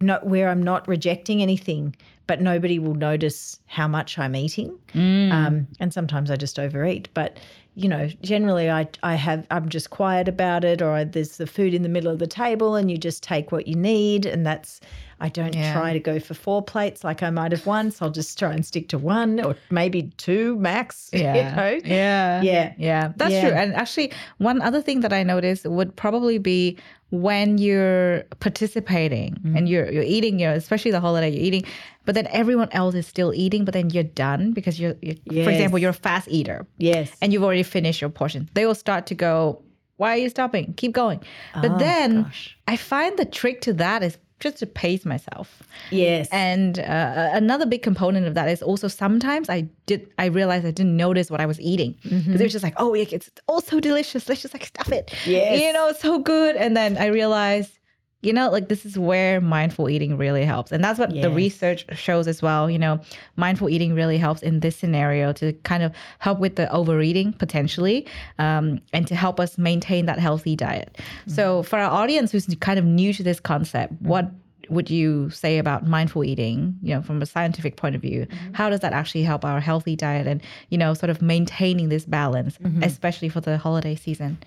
not where I'm not rejecting anything, but nobody will notice how much I'm eating. Mm. Um, and sometimes I just overeat. But you know, generally I I have I'm just quiet about it, or I, there's the food in the middle of the table, and you just take what you need, and that's. I don't Yeah. try to go for four plates like I might have once. I'll just try and stick to one or maybe two max. Yeah. You know? Yeah. Yeah. Yeah. That's Yeah. true. And actually, one other thing that I noticed would probably be when you're participating Mm-hmm. and you're you're eating, you know, especially the holiday, you're eating, but then everyone else is still eating, but then you're done because you're, you're for example, you're a fast eater Yes. and you've already finished your portion. They will start to go, why are you stopping? Keep going. But Oh, then gosh. I find the trick to that is just to pace myself. yes. And uh, another big component of that is also sometimes I did I realized I didn't notice what I was eating because it was just like oh yeah, it's all so delicious. Let's just like stuff it. Yes. you know it's so good. And then I realized you know like this is where mindful eating really helps, and that's what the research shows as well. You know, mindful eating really helps in this scenario to kind of help with the overeating potentially, um, and to help us maintain that healthy diet. So mm-hmm. for our audience who's kind of new to this concept, mm-hmm. what would you say about mindful eating you know from a scientific point of view? Mm-hmm. How does that actually help our healthy diet and you know sort of maintaining this balance especially for the holiday season?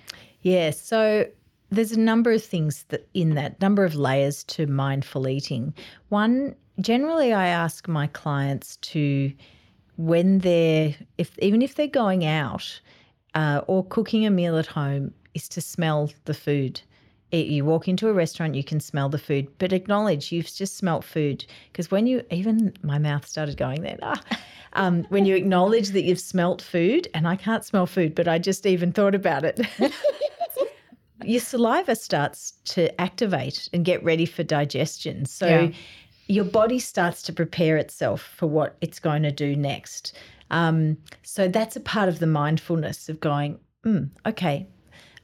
Yeah, so there's a number of things that in that number of layers to mindful eating. One, generally, I ask my clients to when they're if even if they're going out uh, or cooking a meal at home, is to smell the food. It- you walk into a restaurant, you can smell the food, but acknowledge you've just smelt food because when you even my mouth started going then. Ah, um, when you acknowledge that you've smelt food, and I can't smell food, but I just even thought about it. your saliva starts to activate and get ready for digestion. So Yeah. your body starts to prepare itself for what it's going to do next. Um, so that's a part of the mindfulness of going, mm, okay,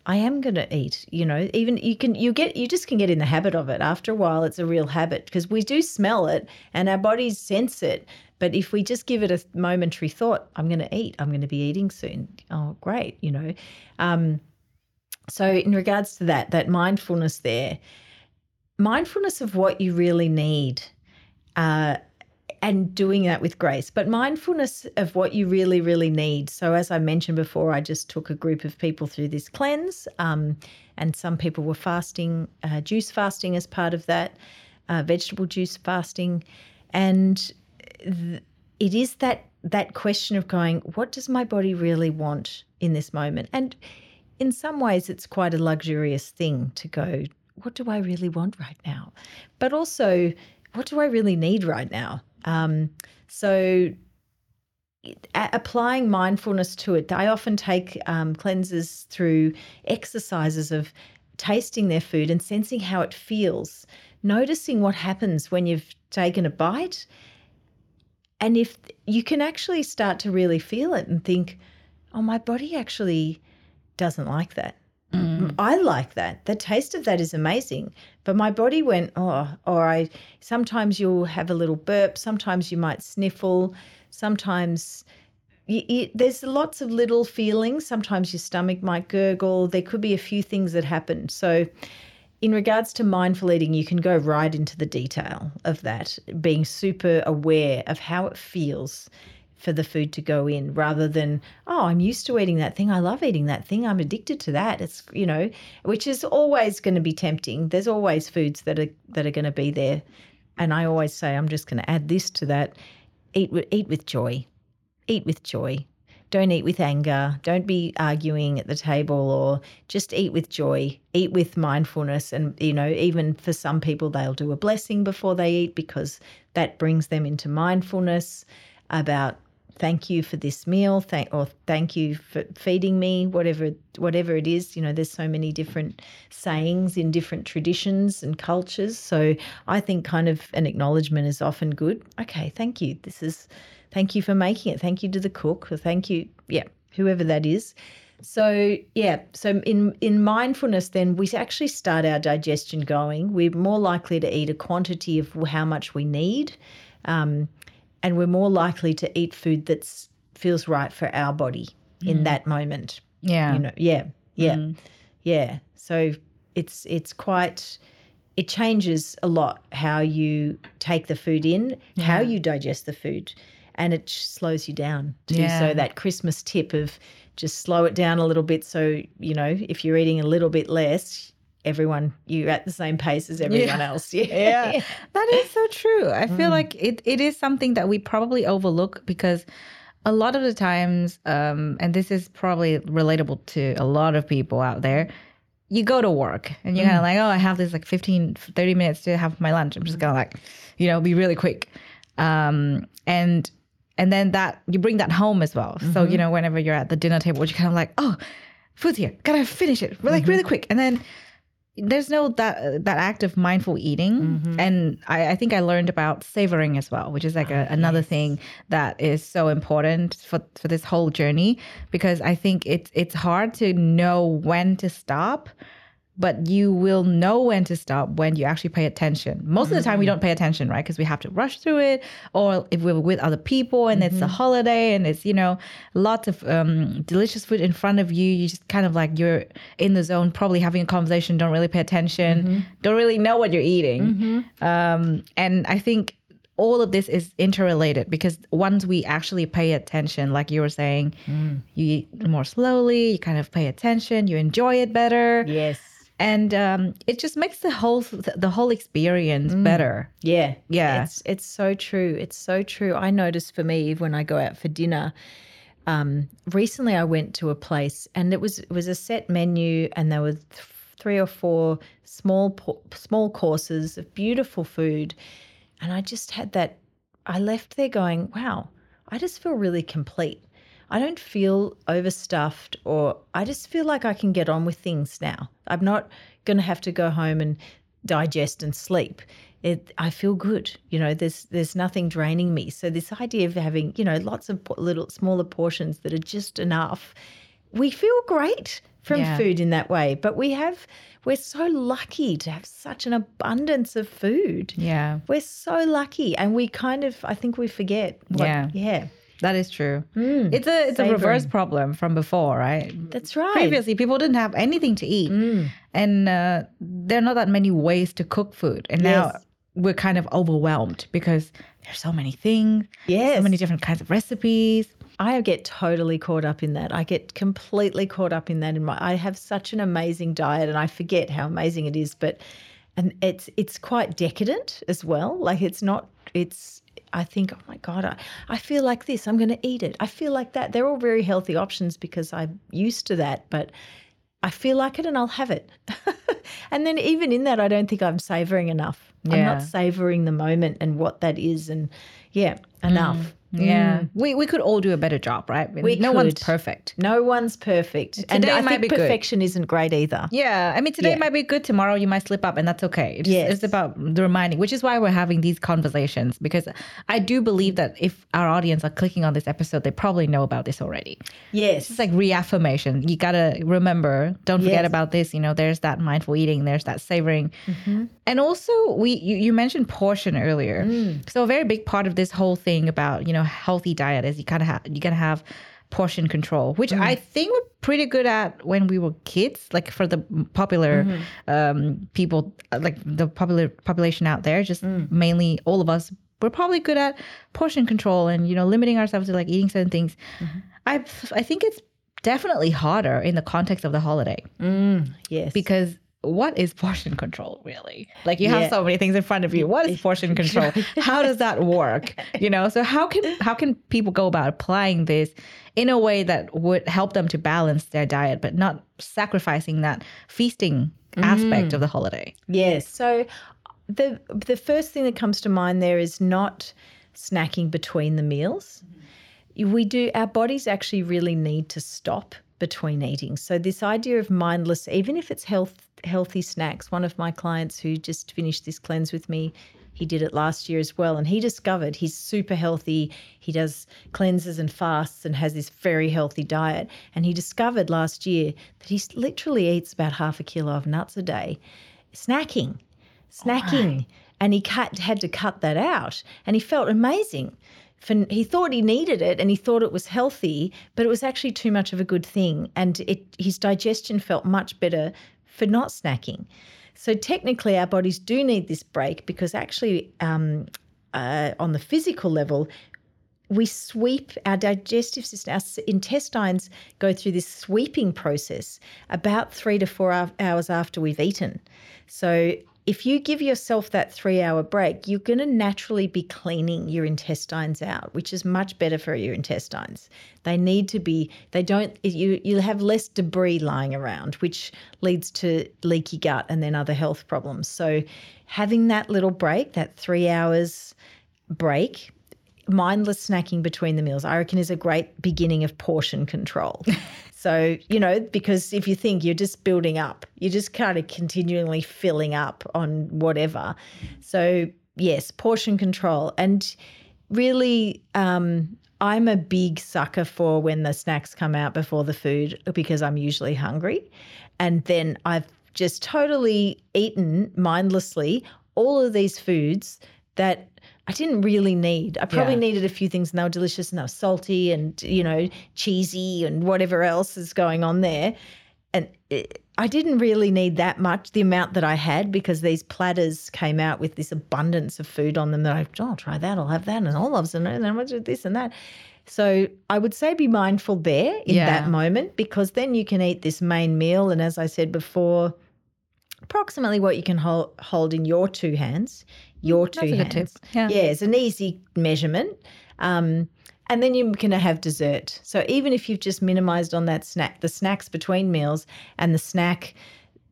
I am going to eat. You know, even you can you get you just can get in the habit of it. After a while, it's a real habit because we do smell it and our bodies sense it. But if we just give it a momentary thought, I'm going to eat. I'm going to be eating soon. Oh, great. You know. Um, so in regards to that, that mindfulness there, mindfulness of what you really need. Uh, and doing that with grace, but mindfulness of what you really, really need. So, as I mentioned before, I just took a group of people through this cleanse, um, and some people were fasting, uh, juice fasting as part of that, uh, vegetable juice fasting, and th- it is that that question of going, what does my body really want in this moment? And in some ways, it's quite a luxurious thing to go, what do I really want right now? But also, what do I really need right now? Um, so applying mindfulness to it, I often take um, cleansers through exercises of tasting their food and sensing how it feels, noticing what happens when you've taken a bite. And if you can actually start to really feel it and think, oh, my body actually doesn't like that. Mm. I like that. The taste of that is amazing. But my body went, oh, or I sometimes you'll have a little burp, sometimes you might sniffle, sometimes you, you, there's lots of little feelings. Sometimes your stomach might gurgle. There could be a few things that happen. So, in regards to mindful eating, you can go right into the detail of that, being super aware of how it feels for the food to go in rather than oh i'm used to eating that thing. I love eating that thing. I'm addicted to that. It's you know which is always going to be tempting. There's always foods that are that are going to be there. And i always say i'm just going to add this to that. Eat eat with joy. Eat with joy. Don't eat with anger. Don't be arguing at the table or just eat with joy. Eat with mindfulness. And you know even for some people they'll do a blessing before they eat because that brings them into mindfulness about thank you for this meal. Thank or thank you for feeding me whatever whatever it is. You know there's so many different sayings in different traditions and cultures. So i think kind of an acknowledgement is often good. Okay thank you. This is thank you for making it. Thank you to the cook or thank you yeah whoever that is. So yeah so in in mindfulness then we actually start our digestion going. We're more likely to eat a quantity of how much we need. Um, and we're more likely to eat food that feels right for our body in mm. that moment. Yeah. You know, yeah, yeah, mm-hmm. yeah. So it's it's quite it changes a lot how you take the food in, how you digest the food, and it slows you down too. Yeah. So that Christmas tip of just slow it down a little bit. So you know, if you're eating a little bit less, everyone you're at the same pace as everyone else. Yeah. yeah. That is so true. I feel mm. like it, it is something that we probably overlook because a lot of the times um, and this is probably relatable to a lot of people out there you go to work and you're kind of mm. like oh i have this like 15 30 minutes to have my lunch. I'm just mm. gonna like you know be really quick. Um, and and then that you bring that home as well. So you mm-hmm. know whenever you're at the dinner table you're kind of like oh food's here. Gotta finish it like really mm-hmm. quick. And then there's no that that act of mindful eating. Mm-hmm. And I, I think i learned about savoring as well which is like a, ah, another thing that is so important for for this whole journey because i think it's it's hard to know when to stop but you will know when to stop when you actually pay attention. Most of the time, we mm-hmm. don't pay attention, right? Because we have to rush through it, or if we're with other people and it's a mm-hmm. holiday and it's you know lots of um, delicious food in front of you, you just kind of like you're in the zone, probably having a conversation, don't really pay attention, mm-hmm. don't really know what you're eating, um, and I think all of this is interrelated because once we actually pay attention, like you were saying, mm. you eat more slowly, you kind of pay attention, you enjoy it better. Yes. And um, it just makes the whole the whole experience better. Yeah. Yeah. It's it's so true. It's so true. I notice for me when I go out for dinner, um, recently I went to a place and it was it was a set menu and there were th- three or four small po- small courses of beautiful food, and I just had that. I left there going, wow, I just feel really complete. I don't feel overstuffed or I just feel like I can get on with things now. I'm not going to have to go home and digest and sleep. It, I feel good. You know, there's there's nothing draining me. So this idea of having, you know, lots of little smaller portions that are just enough, we feel great from Yeah. food in that way. But we have, we're so lucky to have such an abundance of food. Yeah. We're so lucky. And we kind of, I think we forget. What, Yeah. Yeah. That is true. Mm. It's a it's a reverse problem from before, right? That's right. Previously, people didn't have anything to eat, Mm. and uh, there are not that many ways to cook food. And now we're kind of overwhelmed because there's so many things, Yes. so many different kinds of recipes. I get totally caught up in that. I get completely caught up in that. In my, I have such an amazing diet, and I forget how amazing it is. But, and it's it's quite decadent as well. Like it's not. It's. I think, oh my god, I, I feel like this. I'm going to eat it. I feel like that. They're all very healthy options because I'm used to that. But I feel like it, and I'll have it. and then even in that, I don't think I'm savoring enough. I'm not savoring the moment and what that is, and yeah, enough. Mm. Yeah, we we could all do a better job, right? We no one's perfect. No one's perfect. and Today I might think be good. perfection isn't great either. Yeah, I mean, today Yeah. might be good. Tomorrow you might slip up, and that's okay. It's, Yes. it's about the reminding, which is why we're having these conversations. Because I do believe that if our audience are clicking on this episode, they probably know about this already. Yes. It's like reaffirmation. You gotta remember. Don't forget Yes. about this. You know, there's that mindful eating. There's that savoring, Mm-hmm. and also we you, you mentioned portion earlier. Mm. So a very big part of this whole thing about you know healthy diet is you gotta have you gotta have portion control, which Mm. I think we're pretty good at when we were kids. Like for the popular Mm-hmm. um, people, uh, like the popular population out there, just Mm. mainly all of us. We're probably good at portion control and you know limiting ourselves to like eating certain things. Mm-hmm. I I think it's definitely harder in the context of the holiday Mm, yes. because what is portion control really? Like you have Yeah. so many things in front of you. What is portion control? How does that work? You know, so how can how can people go about applying this in a way that would help them to balance their diet but not sacrificing that feasting mm-hmm. aspect of the holiday? yes. So the the first thing that comes to mind there is not snacking between the meals. We do our bodies actually really need to stop between eating. So this idea of mindless, even if it's health healthy snacks. One of my clients who just finished this cleanse with me, he did it last year as well, and he discovered he's super healthy. He does cleanses and fasts and has this very healthy diet. And he discovered last year that he literally eats about half a kilo of nuts a day, snacking, snacking, and he cut, had to cut that out, and he felt amazing. For, he thought he needed it and he thought it was healthy, but it was actually too much of a good thing. And it, his digestion felt much better for not snacking. So technically, our bodies do need this break because actually, um, uh, on the physical level, we sweep our digestive system, our intestines go through this sweeping process about three to four hours after we've eaten. So if you give yourself that three hour break, you're going to naturally be cleaning your intestines out, which is much better for your intestines. They need to be, they don't, you, you'll have less debris lying around, which leads to leaky gut and then other health problems. So having that little break, that three hours break, mindless snacking between the meals, I reckon is a great beginning of portion control. so, you know, because if you think you're just building up, you're just kind of continually filling up on whatever. So, yes, portion control. And really, um, I'm a big sucker for when the snacks come out before the food because I'm usually hungry. And then I've just totally eaten mindlessly all of these foods that I didn't really need. I probably Yeah. needed a few things and they were delicious and they were salty and, you know, cheesy and whatever else is going on there. And it, I didn't really need that much, the amount that I had, because these platters came out with this abundance of food on them that I, oh, I'll try that, I'll have that, and olives, and then I'll do this and that. So I would say be mindful there in Yeah. that moment, because then you can eat this main meal. And as I said before, approximately what you can hold, hold in your two hands, your two That's hands. Yeah. Yeah, it's an easy measurement. Um, and then you're going to have dessert. So even if you've just minimized on that snack, the snacks between meals and the snack,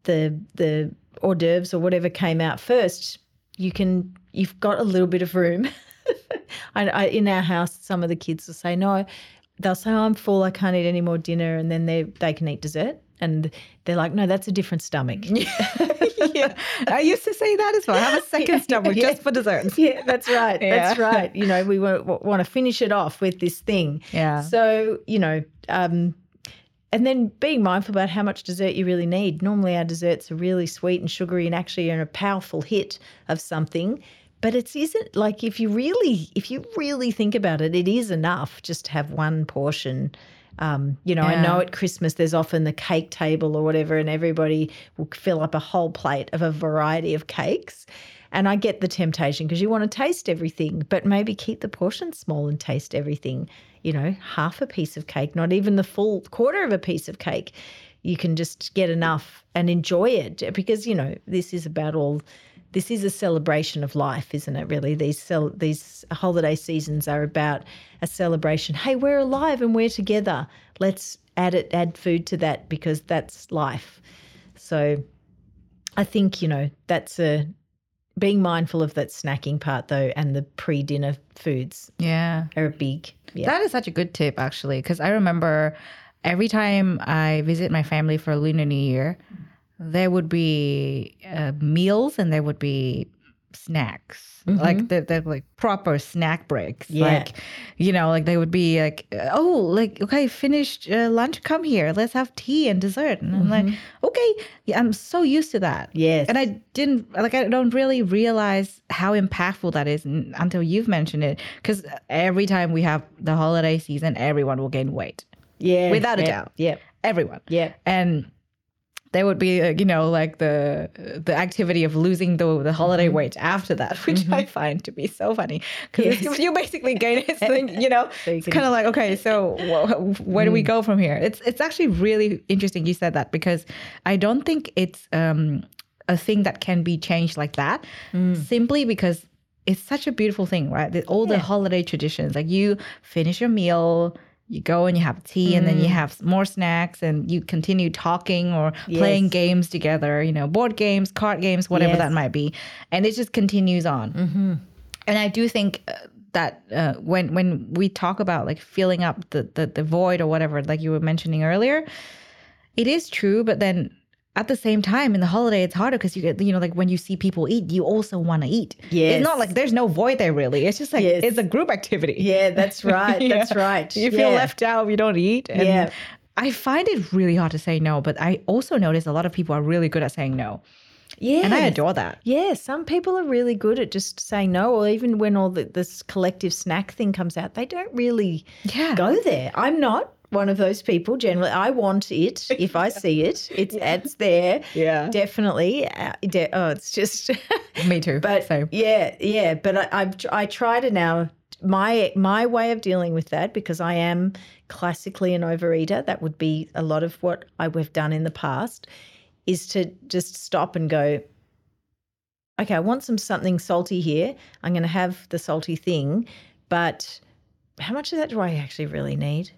the the hors d'oeuvres or whatever came out first, you can you've got a little bit of room. I, I, in our house, some of the kids will say no. They'll say, oh, "I'm full. I can't eat any more dinner," and then they they can eat dessert. And they're like, "No, that's a different stomach." yeah. I used to say that as well. Have a second stomach Yeah. just for desserts. yeah, that's right. That's right. You know, we want, want to finish it off with this thing. Yeah. So, you know, um, and then being mindful about how much dessert you really need. Normally, our desserts are really sweet and sugary and actually are a powerful hit of something. But it isn't like if you really, if you really think about it, it is enough just to have one portion. Um, you know, I know at Christmas there's often the cake table or whatever, and everybody will fill up a whole plate of a variety of cakes. And I get the temptation because you want to taste everything, but maybe keep the portion small and taste everything. You know, half a piece of cake, not even the full quarter of a piece of cake. You can just get enough and enjoy it because, you know, this is about all. This is a celebration of life, isn't it? Really, these cel- these holiday seasons are about a celebration. Hey, we're alive and we're together. Let's add it, add food to that because that's life. So, I think you know that's a being mindful of that snacking part though, and the pre-dinner foods Yeah. are a big. Yeah. That is such a good tip, actually, because I remember every time I visit my family for Lunar New Year, there would be uh, meals and there would be snacks. Like the, the like proper snack breaks. Yeah. Like, you know, like they would be like, oh, like okay, finished uh, lunch. Come here, let's have tea and dessert. And I'm like, okay, yeah, I'm so used to that. Yes. And I didn't like I don't really realize how impactful that is until you've mentioned it because every time we have the holiday season everyone will gain weight. yeah, without a yeah, doubt. Yeah, Everyone. yeah, And there would be uh, you know like the the activity of losing the the holiday weight after that which i find to be so funny. Because Yes. you basically gain it you know? So you it's kind of like okay so wh- where do we go from here? It's it's actually really interesting you said that because i don't think it's um a thing that can be changed like that simply because it's such a beautiful thing right? All the Yeah. holiday traditions like you finish your meal you go and you have tea and then you have more snacks and you continue talking or playing games together you know board games card games whatever Yes. that might be and it just continues on Mm-hmm. and i do think uh, that uh, when when we talk about like filling up the, the the void or whatever like you were mentioning earlier it is true but then at the same time in the holiday it's harder because you get you know like when you see people eat you also want to eat yeah it's not like there's no void there really it's just like Yes. it's a group activity yeah. That's right. Yeah. That's right. you feel Yeah. left out if you don't eat. And Yeah. I find it really hard to say no, but I also notice a lot of people are really good at saying no. Yeah, And I adore that. Yeah, some people are really good at just saying no, or even when all the, this collective snack thing comes out, they don't really Yeah. go there. I'm not one of those people. Generally, I want it if I see it. It's it's there. Yeah. definitely. Uh, de- oh, it's just. Me too. but Same. yeah, yeah. But I, I've I try to now my my way of dealing with that because I am classically an overeater. That would be a lot of what I we've done in the past. Is to just stop and go. Okay, I want some something salty here. I'm going to have the salty thing, but how much of that do I actually really need?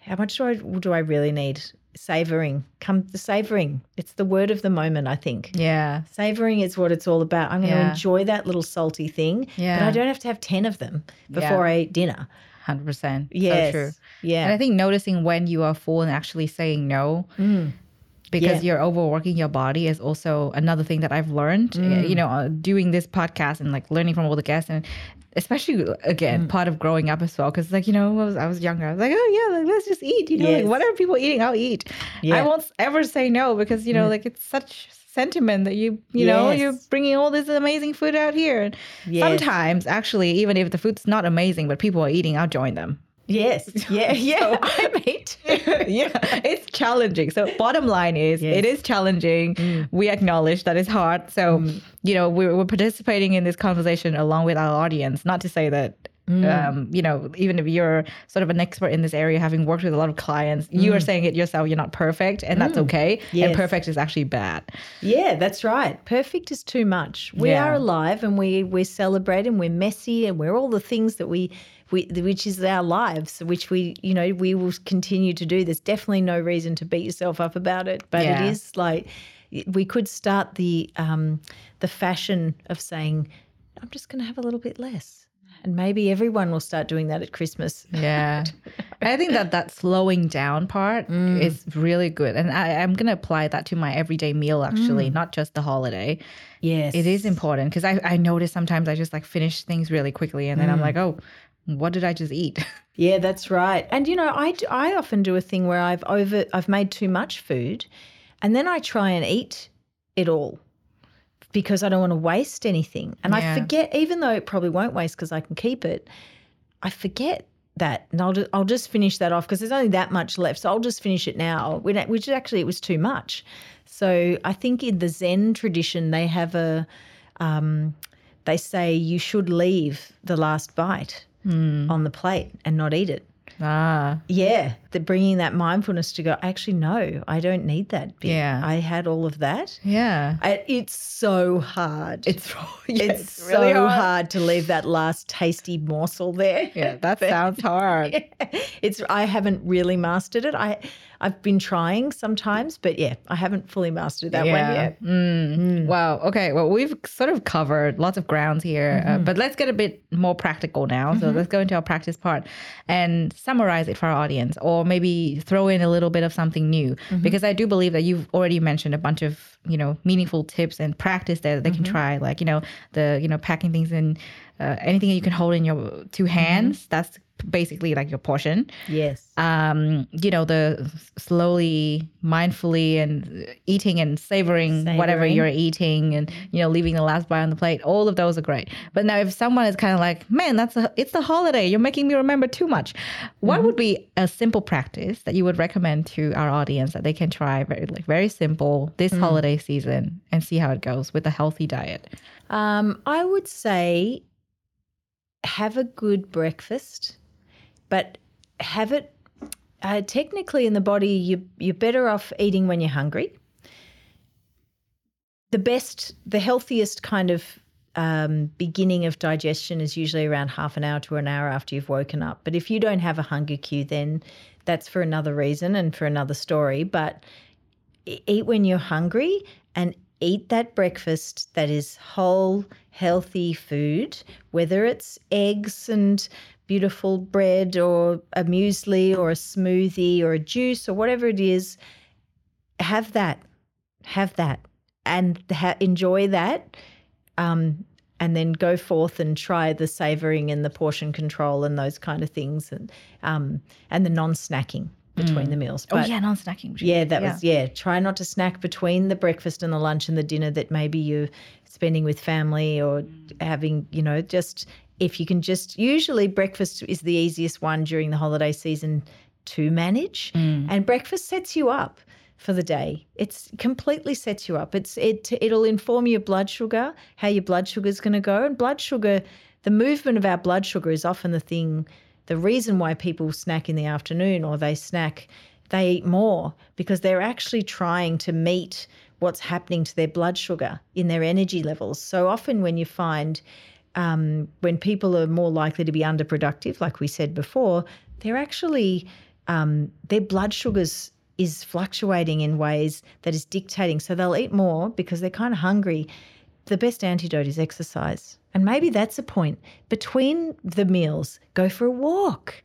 How much do I do I really need? Savoring, come the savoring. It's the word of the moment, I think. Yeah. Savoring is what it's all about. I'm going to enjoy that little salty thing, yeah. but I don't have to have 10 of them before I eat dinner. 100%. Yes. So true. Yeah. And I think noticing when you are full and actually saying no Mm. because Yeah. you're overworking your body is also another thing that I've learned, Mm. you know, uh, doing this podcast and like learning from all the guests and especially Mm. again part of growing up as well because like you know I was, I was younger I was like oh yeah like, let's just eat you know Yes. like whatever people eating I'll eat I Yeah. Mm. won't ever say no because you know like it's such sentiment that you you know you're bringing all this amazing food out here and Yes. sometimes actually even if the food's not amazing but people are eating I'll join them Yes. Yeah. Yeah. I meat. yeah, it's challenging. So bottom line is, Yes. it is challenging. Mm. We acknowledge that it's hard. So mm. you know, we're, we're participating in this conversation along with our audience. Not to say that. Mm. Um, you know, even if you're sort of an expert in this area, having worked with a lot of clients, you are saying it yourself. You're not perfect, and that's okay. Yes. And perfect is actually bad. Yeah, that's right. Perfect is too much. We Yeah. are alive and we we celebrate and we're messy and we're all the things that we we which is our lives, which we you know we will continue to do. There's definitely no reason to beat yourself up about it, but Yeah. it is like we could start the um the fashion of saying I'm just going to have a little bit less. And maybe everyone will start doing that at Christmas. Yeah. I think that that slowing down part mm. is really good. And I, I'm going to apply that to my everyday meal, actually, mm. not just the holiday. Yes. It is important because I, I notice sometimes I just like finish things really quickly and then I'm mm. like, oh, what did I just eat? Yeah, that's right. And you know, I, I often do a thing where I've over I've made too much food and then I try and eat it all because I don't want to waste anything. And Yeah. I forget even though it probably won't waste because I can keep it, I forget that. And I'll, ju- I'll just finish that off because there's only that much left. So I'll just finish it now, which actually it was too much. So I think in the Zen tradition, they have a, um, they say you should leave the last bite on the plate and not eat it. ah, Yeah, they're bringing that mindfulness to go. Actually, no, I don't need that. Bit. Yeah. I had all of that. yeah. I, it's so hard. It's yeah, it's, so hard. to leave that last tasty morsel there. Yeah, that sounds hard. it's I haven't really mastered it. I I've been trying sometimes, but yeah, I haven't fully mastered that one yet. Mm. Wow. Okay. Well, we've sort of covered lots of grounds here, Mm-hmm. uh, but let's get a bit more practical now. So let's go into our practice part and summarize it for our audience, or maybe throw in a little bit of something new, Mm-hmm. because I do believe that you've already mentioned a bunch of you know meaningful tips and practice that they can Mm-hmm. try, like you know the you know packing things in uh, anything you can hold in your two Mm-hmm. hands. That's basically like your portion Yes. um, you know, the slowly, mindfully, and eating and savoring, whatever you're eating, and you know, leaving the last bite on the plate. All of those are great. But now, if someone is kind of like, "Man, that's a, it's the holiday. You're making me remember too much." What would be a simple practice that you would recommend to our audience that they can try, very like very simple this holiday season, and see how it goes with a healthy diet? Um, I would say have a good breakfast, but have it uh, technically in the body. You you're better off eating when you're hungry. The best, the healthiest kind of um, beginning of digestion is usually around half an hour to an hour after you've woken up. But if you don't have a hunger cue, then that's for another reason and for another story. But eat when you're hungry and eat that breakfast that is whole, healthy food, whether it's eggs and beautiful bread or a muesli or a smoothie or a juice or whatever it is. Have that. Have that. And ha- enjoy that. Um, and then go forth and try the savoring and the portion control and those kind of things and um, and the non-snacking between the meals. oh yeah, non-snacking. Yeah, that was yeah. Try not to snack between the breakfast and the lunch and the dinner that maybe you're spending with family or mm. having, you know, just if you can just usually breakfast is the easiest one during the holiday season to manage. Mm. And breakfast sets you up for the day. It's completely sets you up. It's it it'll inform your blood sugar, how your blood sugar is going to go. And blood sugar, the movement of our blood sugar is often the thing the reason why people snack in the afternoon or they snack, they eat more because they're actually trying to meet what's happening to their blood sugar in their energy levels. So often, when you find um, when people are more likely to be underproductive, like we said before, they're actually um, their blood sugars is fluctuating in ways that is dictating. So they'll eat more because they're kind of hungry. The best antidote is exercise. And maybe that's a point. Between the meals, go for a walk.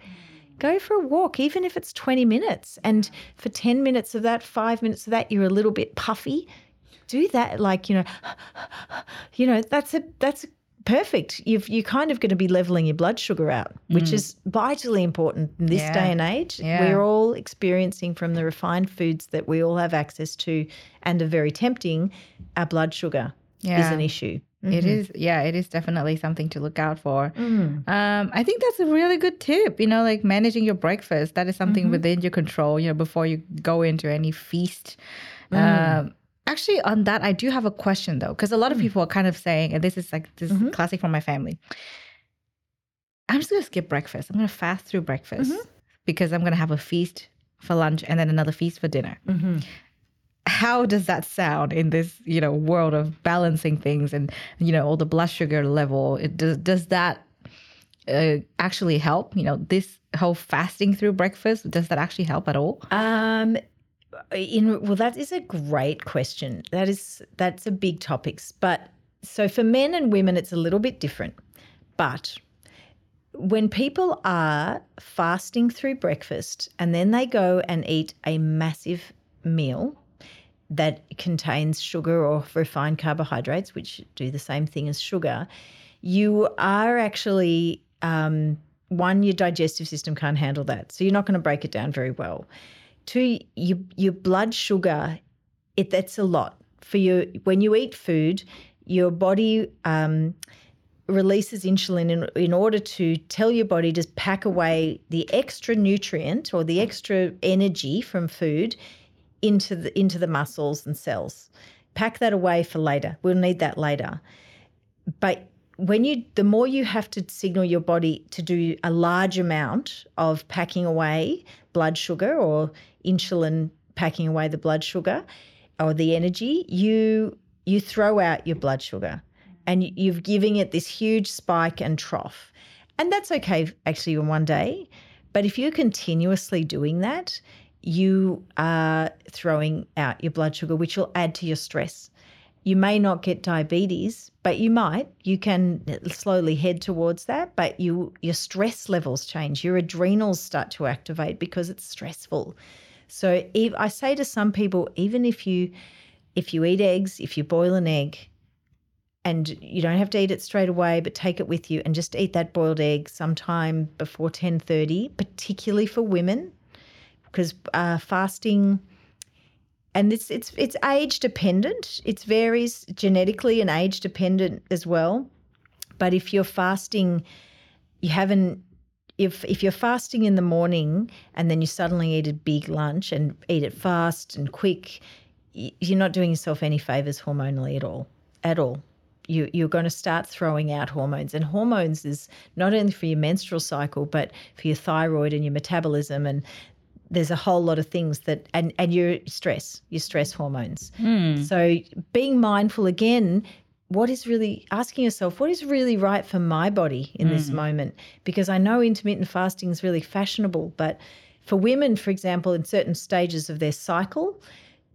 Go for a walk, even if it's 20 minutes. And for 10 minutes of that, five minutes of that, you're a little bit puffy. Do that, like, you know, you know, that's a that's perfect. You've you're kind of going to be leveling your blood sugar out, which mm. is vitally important in this Yeah. day and age. Yeah. We're all experiencing from the refined foods that we all have access to and are very tempting, our blood sugar is an issue. It is, yeah, it is definitely something to look out for. Mm. Um, I think that's a really good tip. You know, like managing your breakfast. That is something Mm-hmm. within your control. You know, before you go into any feast. Mm. Um, actually, on that, I do have a question though, because a Mm. lot of people are kind of saying, and this is like this Mm-hmm. is classic from my family. I'm just gonna skip breakfast. I'm gonna fast through breakfast Mm-hmm. because I'm gonna have a feast for lunch and then another feast for dinner Mm-hmm. How does that sound in this you know world of balancing things and you know all the blood sugar level it does does that uh, actually help you know this whole fasting through breakfast does that actually help at all Um, in well, that is a great question. That is that's a big topic. But so for men and women, it's a little bit different. But when people are fasting through breakfast and then they go and eat a massive meal that contains sugar or refined carbohydrates, which do the same thing as sugar, you are actually um, one, your digestive system can't handle that. So you're not going to break it down very well. Two, you, your blood sugar, it that's a lot. For you, when you eat food, your body um, releases insulin in, in order to tell your body to pack away the extra nutrient or the extra energy from food into the into the muscles and cells. Pack that away for later. We'll need that later. But when you the more you have to signal your body to do a large amount of packing away blood sugar or insulin packing away the blood sugar or the energy, you you throw out your blood sugar and you're giving it this huge spike and trough. And that's okay actually in one day. But if you're continuously doing that, you are throwing out your blood sugar, which will add to your stress. You may not get diabetes, but you might. You can slowly head towards that, but you your stress levels change. Your adrenals start to activate because it's stressful. So if I say to some people, even if you if you eat eggs, if you boil an egg, and you don't have to eat it straight away, but take it with you and just eat that boiled egg sometime before ten thirty, particularly for women, because uh, fasting and it's it's it's age dependent. It varies genetically and age dependent as well. But if you're fasting, you haven't. If if you're fasting in the morning and then you suddenly eat a big lunch and eat it fast and quick, you're not doing yourself any favors hormonally at all. At all. You, you're going to start throwing out hormones. And hormones is not only for your menstrual cycle, but for your thyroid and your metabolism and there's a whole lot of things that and and your stress your stress hormones. Hmm. so being mindful again what is really asking yourself what is really right for my body in this moment? Because i know intermittent fasting is really fashionable but for women for example in certain stages of their cycle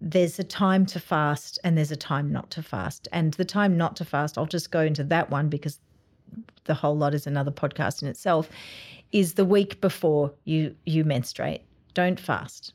there's a time to fast and there's a time not to fast. And the time not to fast i'll just go into that one because the whole lot is another podcast in itself is the week before you you menstruate don't fast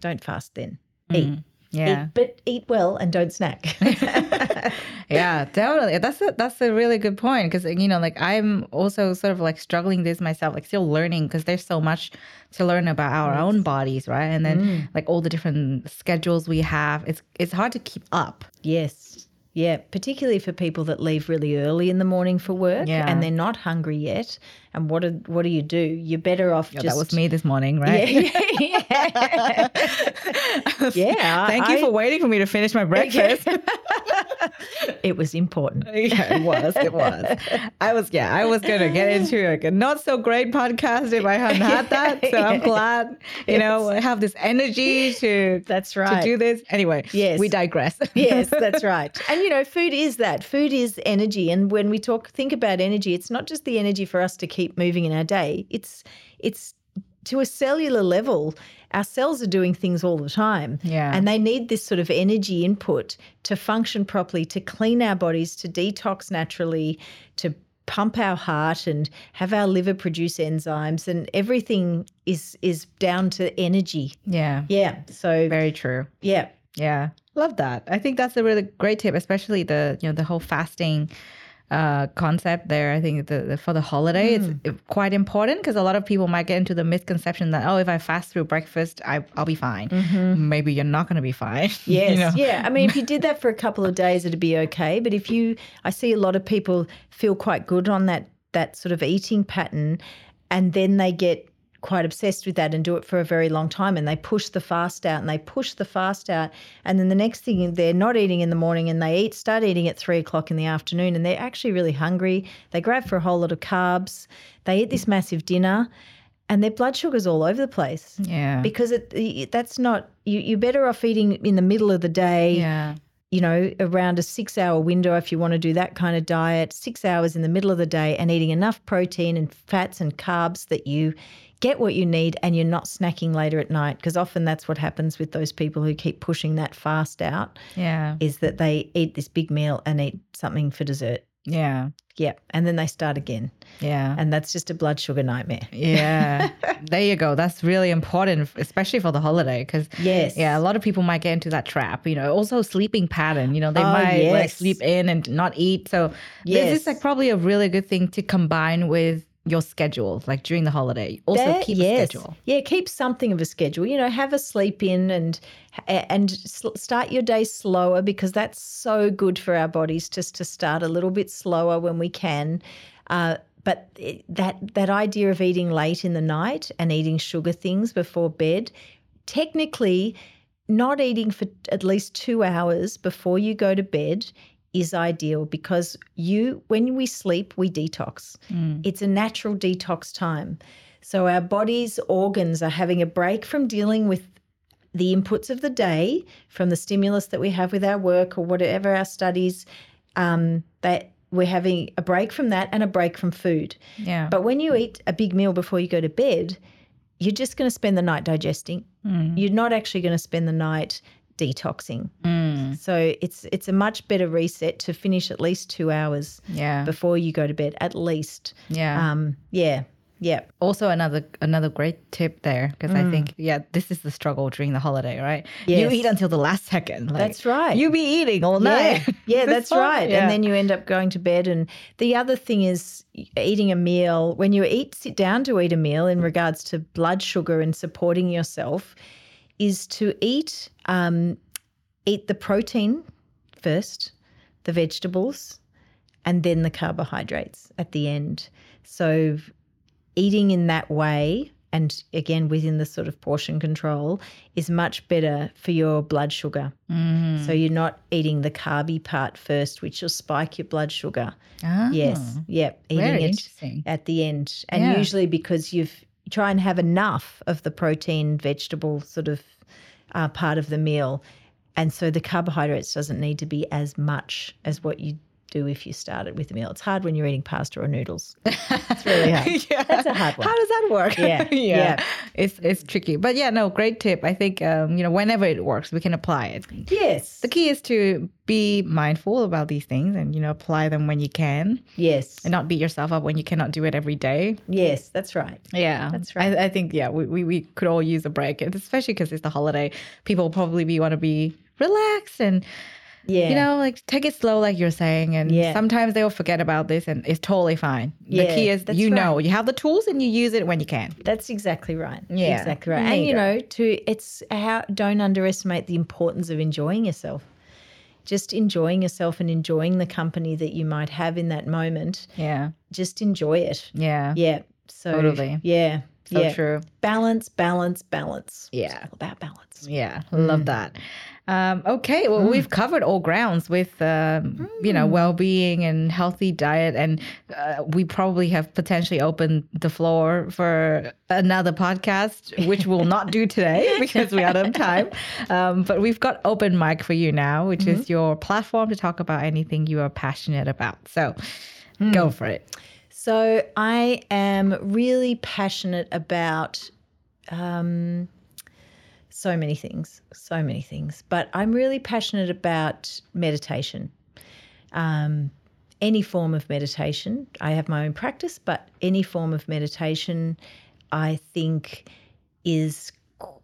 don't fast then hmm. eat Yeah. Eat, but eat well and don't snack. yeah, definitely. That's a that's a really good point because you know, like I'm also sort of like struggling this myself, like still learning because there's so much to learn about our own bodies, right? And then mm. like all the different schedules we have, it's it's hard to keep up. yes. Yeah, particularly for people that leave really early in the morning for work Yeah. and they're not hungry yet. And what do, what do you do? You're better off Yeah, just that was me this morning, right? Yeah, yeah. Yeah, Thank you for waiting for me to finish my breakfast. it was important. yeah, it was. It was. I was. Yeah, I was gonna get into like a not so great podcast if I hadn't had that. So I'm glad. You know, I have this energy to That's right. to do this. Anyway, Yes. we digress. yes, that's right. And you know, food is that. Food is energy. And when we talk think about energy, it's not just the energy for us to keep moving in our day. It's it's to a cellular level, our cells are doing things all the time. Yeah. And they need this sort of energy input to function properly, to clean our bodies, to detox naturally, to pump our heart and have our liver produce enzymes and everything is is down to energy. yeah. Yeah. So Very true. yeah. Yeah. Love that. I think that's a really great tip, especially the you know the whole fasting uh, concept there. I think the, the for the holiday Mm. it's quite important because a lot of people might get into the misconception that oh if I fast through breakfast I I'll be fine. Maybe you're not going to be fine. you Yes. know? Yeah. I mean, if you did that for a couple of days, it'd be okay. But if you, I see a lot of people feel quite good on that that sort of eating pattern, and then they get quite obsessed with that and do it for a very long time and they push the fast out and they push the fast out and then the next thing they're not eating in the morning and they eat start eating at three o'clock in the afternoon and they're actually really hungry they grab for a whole lot of carbs they eat this massive dinner and their blood sugar's all over the place Yeah. because it, it that's not you, you're better off eating in the middle of the day yeah. you know around a six hour window if you want to do that kind of diet six hours in the middle of the day and eating enough protein and fats and carbs that you get what you need and you're not snacking later at night because often that's what happens with those people who keep pushing that fast out Yeah. is that they eat this big meal and eat something for dessert Yeah. yeah and then they start again Yeah. and that's just a blood sugar nightmare Yeah. there you go. That's really important, especially for the holiday. Because, Yes. yeah, a lot of people might get into that trap. You know, also sleeping pattern. You know, they Oh, might like sleep in and not eat. So, this is like probably a really good thing to combine with your schedule, like during the holiday. Also That- keep yes. a schedule. Yeah, keep something of a schedule. You know, have a sleep in and and start your day slower because that's so good for our bodies just to start a little bit slower when we can. Uh, but that that idea of eating late in the night and eating sugar things before bed, technically, not eating for at least two hours before you go to bed is ideal because you when we sleep we detox. It's a natural detox time. So our body's organs are having a break from dealing with the inputs of the day from the stimulus that we have with our work or whatever our studies um, that we're having a break from that and a break from food. Yeah. but when you eat a big meal before you go to bed you're just going to spend the night digesting. Mm. you're not actually going to spend the night detoxing Mm. so it's it's a much better reset to finish at least two hours Yeah. before you go to bed at least Yeah. um yeah yeah also another another great tip there because I think yeah this is the struggle during the holiday right you Mm. Eat until the last second like, That's right. you be eating all night Yeah, yeah, that's right. Yeah. And then you end up going to bed. And the other thing is eating a meal. When you eat, sit down to eat a meal in regards to blood sugar and supporting yourself, is to eat um, eat the protein first, the vegetables, and then the carbohydrates at the end. So eating in that way and again within the sort of portion control is much better for your blood sugar. Mm. So you're not eating the carby part first, which will spike your blood sugar. Ah, Yes. Yep. Eating very it at the end. And Yeah. usually because you've you try and have enough of the protein, vegetable sort of uh, part of the meal. And so the carbohydrates doesn't need to be as much as what you do if you started with a meal. It's hard when you're eating pasta or noodles. It's really hard. yeah. That's a hard one. How does that work? Yeah, yeah. It's it's tricky. But yeah, no, great tip. I think um, you know, whenever it works, we can apply it. Yes. The key is to be mindful about these things and you know, apply them when you can Yes. and not beat yourself up when you cannot do it every day. Yes, that's right. Yeah, That's right. I, I think yeah, we, we, we could all use a break, especially because it's the holiday. People probably be want to be relaxed and Yeah. you know like take it slow, like you're saying. And Yeah. sometimes they'll forget about this, and it's totally fine. The key is you right. know you have the tools and you use it when you can. That's exactly right. Yeah. Exactly right. There And you know, to it's how don't underestimate the importance of enjoying yourself. Just enjoying yourself and enjoying the company that you might have in that moment. Yeah, Just enjoy it. yeah, Yeah. So Totally. Yeah. so yeah. true. Balance, balance, balance. It's Yeah. all about balance. Yeah, Mm. love that. Um, okay, well, we've covered all grounds with, um, you Mm. know, well-being and healthy diet, and uh, we probably have potentially opened the floor for another podcast, which we'll not do today because we're out of time. Um, but we've got open mic for you now, which Mm-hmm. is your platform to talk about anything you are passionate about. So, go Mm. for it. So I am really passionate about um, so many things, so many things. But I'm really passionate about meditation. Um, any form of meditation. I have my own practice, but any form of meditation, I think, is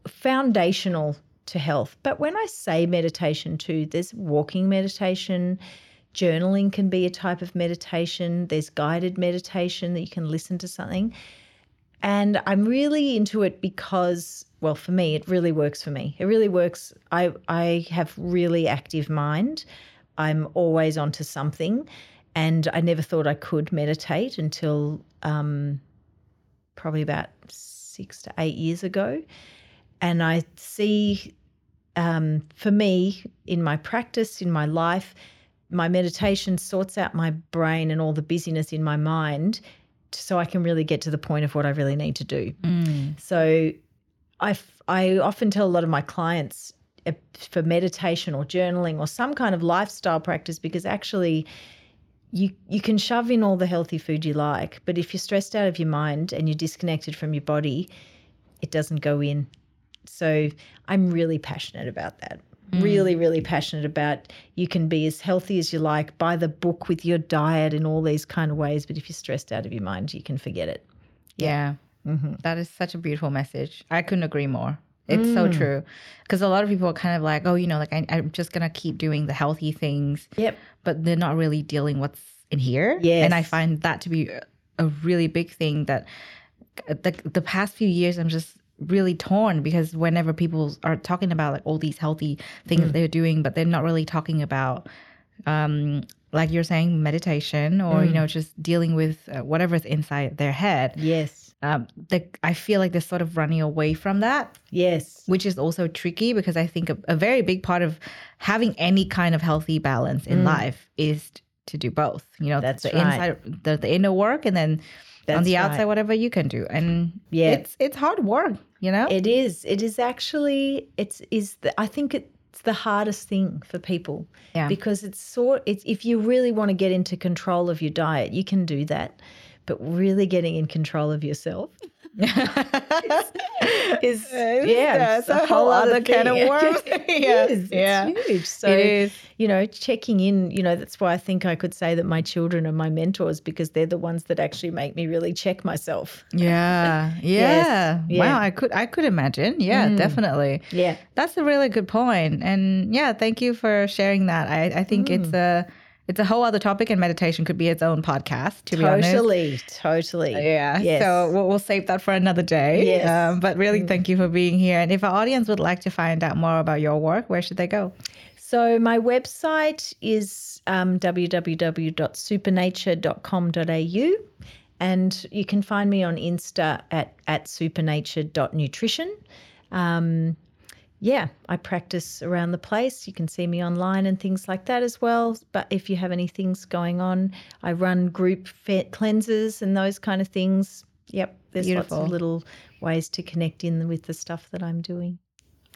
foundational to health. But when I say meditation too, there's walking meditation, journaling can be a type of meditation, there's guided meditation that you can listen to something. And I'm really into it because, well, for me, it really works for me. It really works. I, I have really active mind. I'm always onto something. And I never thought I could meditate until um, probably about six to eight years ago. And I see um, for me in my practice, in my life, my meditation sorts out my brain and all the busyness in my mind so I can really get to the point of what I really need to do. So I, f- I often tell a lot of my clients uh, for meditation or journaling or some kind of lifestyle practice because actually you you can shove in all the healthy food you like, but if you're stressed out of your mind and you're disconnected from your body, it doesn't go in. So I'm really passionate about that. Really, really passionate about you can be as healthy as you like, by the book with your diet and all these kind of ways. But if you're stressed out of your mind, you can forget it. Yeah. Mm-hmm. That is such a beautiful message. I couldn't agree more. It's so true. Because a lot of people are kind of like, oh, you know, like I, I'm just going to keep doing the healthy things, Yep. but they're not really dealing what's in here. Yes. And I find that to be a really big thing that the the past few years I'm just really torn because whenever people are talking about like all these healthy things Mm. they're doing, but they're not really talking about um like you're saying meditation or Mm. you know just dealing with uh, whatever's inside their head Yes. Um the, i feel like they're sort of running away from that Yes. which is also tricky because I think a, a very big part of having any kind of healthy balance in life is to do both. You know, Mm. That's the right. inside, the, the inner work, and then on That's the right. outside, whatever you can do. And Yeah. it's it's hard work. You know, It is. It is actually. It's is. The, I think it's the hardest thing for people. Yeah. Because it's sort. It's if you really want to get into control of your diet, you can do that. But really getting in control of yourself is yeah, it's a whole other can of thing. worms. Yeah, is. yeah, It's huge. So it is. you know, checking in, you know, that's why I think I could say that my children are my mentors because they're the ones that actually make me really check myself. Yeah, yeah. yeah. Wow, I could I could imagine. Yeah, mm. definitely. Yeah. That's a really good point. And yeah, thank you for sharing that. I, I think it's mm. a it's a whole other topic and meditation could be its own podcast, to be honest. Totally. Totally. Yeah. Yes. So we'll, we'll save that for another day. Yes. Um, but really, thank you for being here. And if our audience would like to find out more about your work, where should they go? So my website is um, www.supernature.com.au and you can find me on Insta at, at supernature.nutrition. Um, yeah, I practice around the place. You can see me online and things like that as well. But if you have any things going on, I run group cleanses and those kind of things. Yep, there's lots of little ways to connect in with the stuff that I'm doing.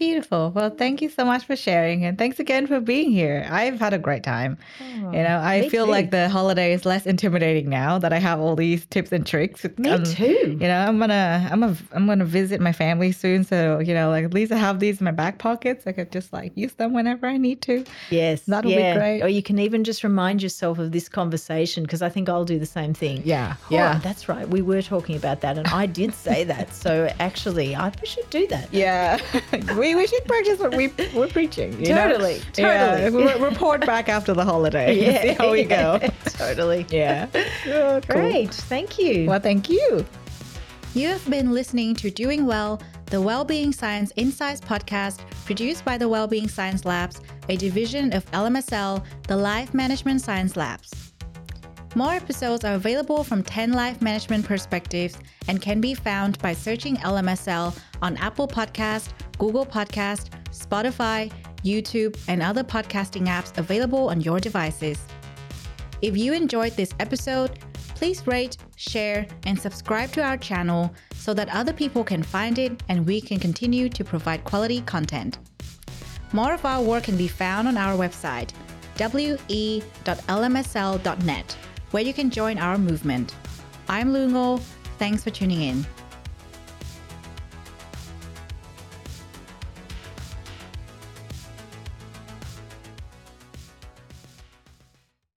Beautiful. Well, thank you so much for sharing. And thanks again for being here. I've had a great time. you know, I feel too. like the holiday is less intimidating now that I have all these tips and tricks. Me Um, too. You know, I'm gonna, I'm a, I'm gonna visit my family soon, so you know, like at least I have these in my back pockets. I could just like use them whenever I need to. Yes, That'll be great. Or you can even just remind yourself of this conversation because I think I'll do the same thing. Yeah, Oh, yeah, that's right. We were talking about that, and I did say that. So actually, I should do that. yeah. we we should practice what we we're preaching. you know? Totally, Yeah, totally. we'll report back after the holiday. Yeah. See how we go. totally. Yeah. Oh, cool. Great. Thank you. Well, thank you. You have been listening to Doing Well, the Wellbeing Science Insights podcast produced by the Wellbeing Science Labs, a division of LMSL, the Life Management Science Labs. More episodes are available from 10 life management perspectives and can be found by searching LMSL on Apple Podcast, Google Podcast, Spotify, YouTube, and other podcasting apps available on your devices. If you enjoyed this episode, please rate, share, and subscribe to our channel so that other people can find it and we can continue to provide quality content. More of our work can be found on our website, we.lmsl.net, where you can join our movement. I'm Lu Ngo. Thanks for tuning in.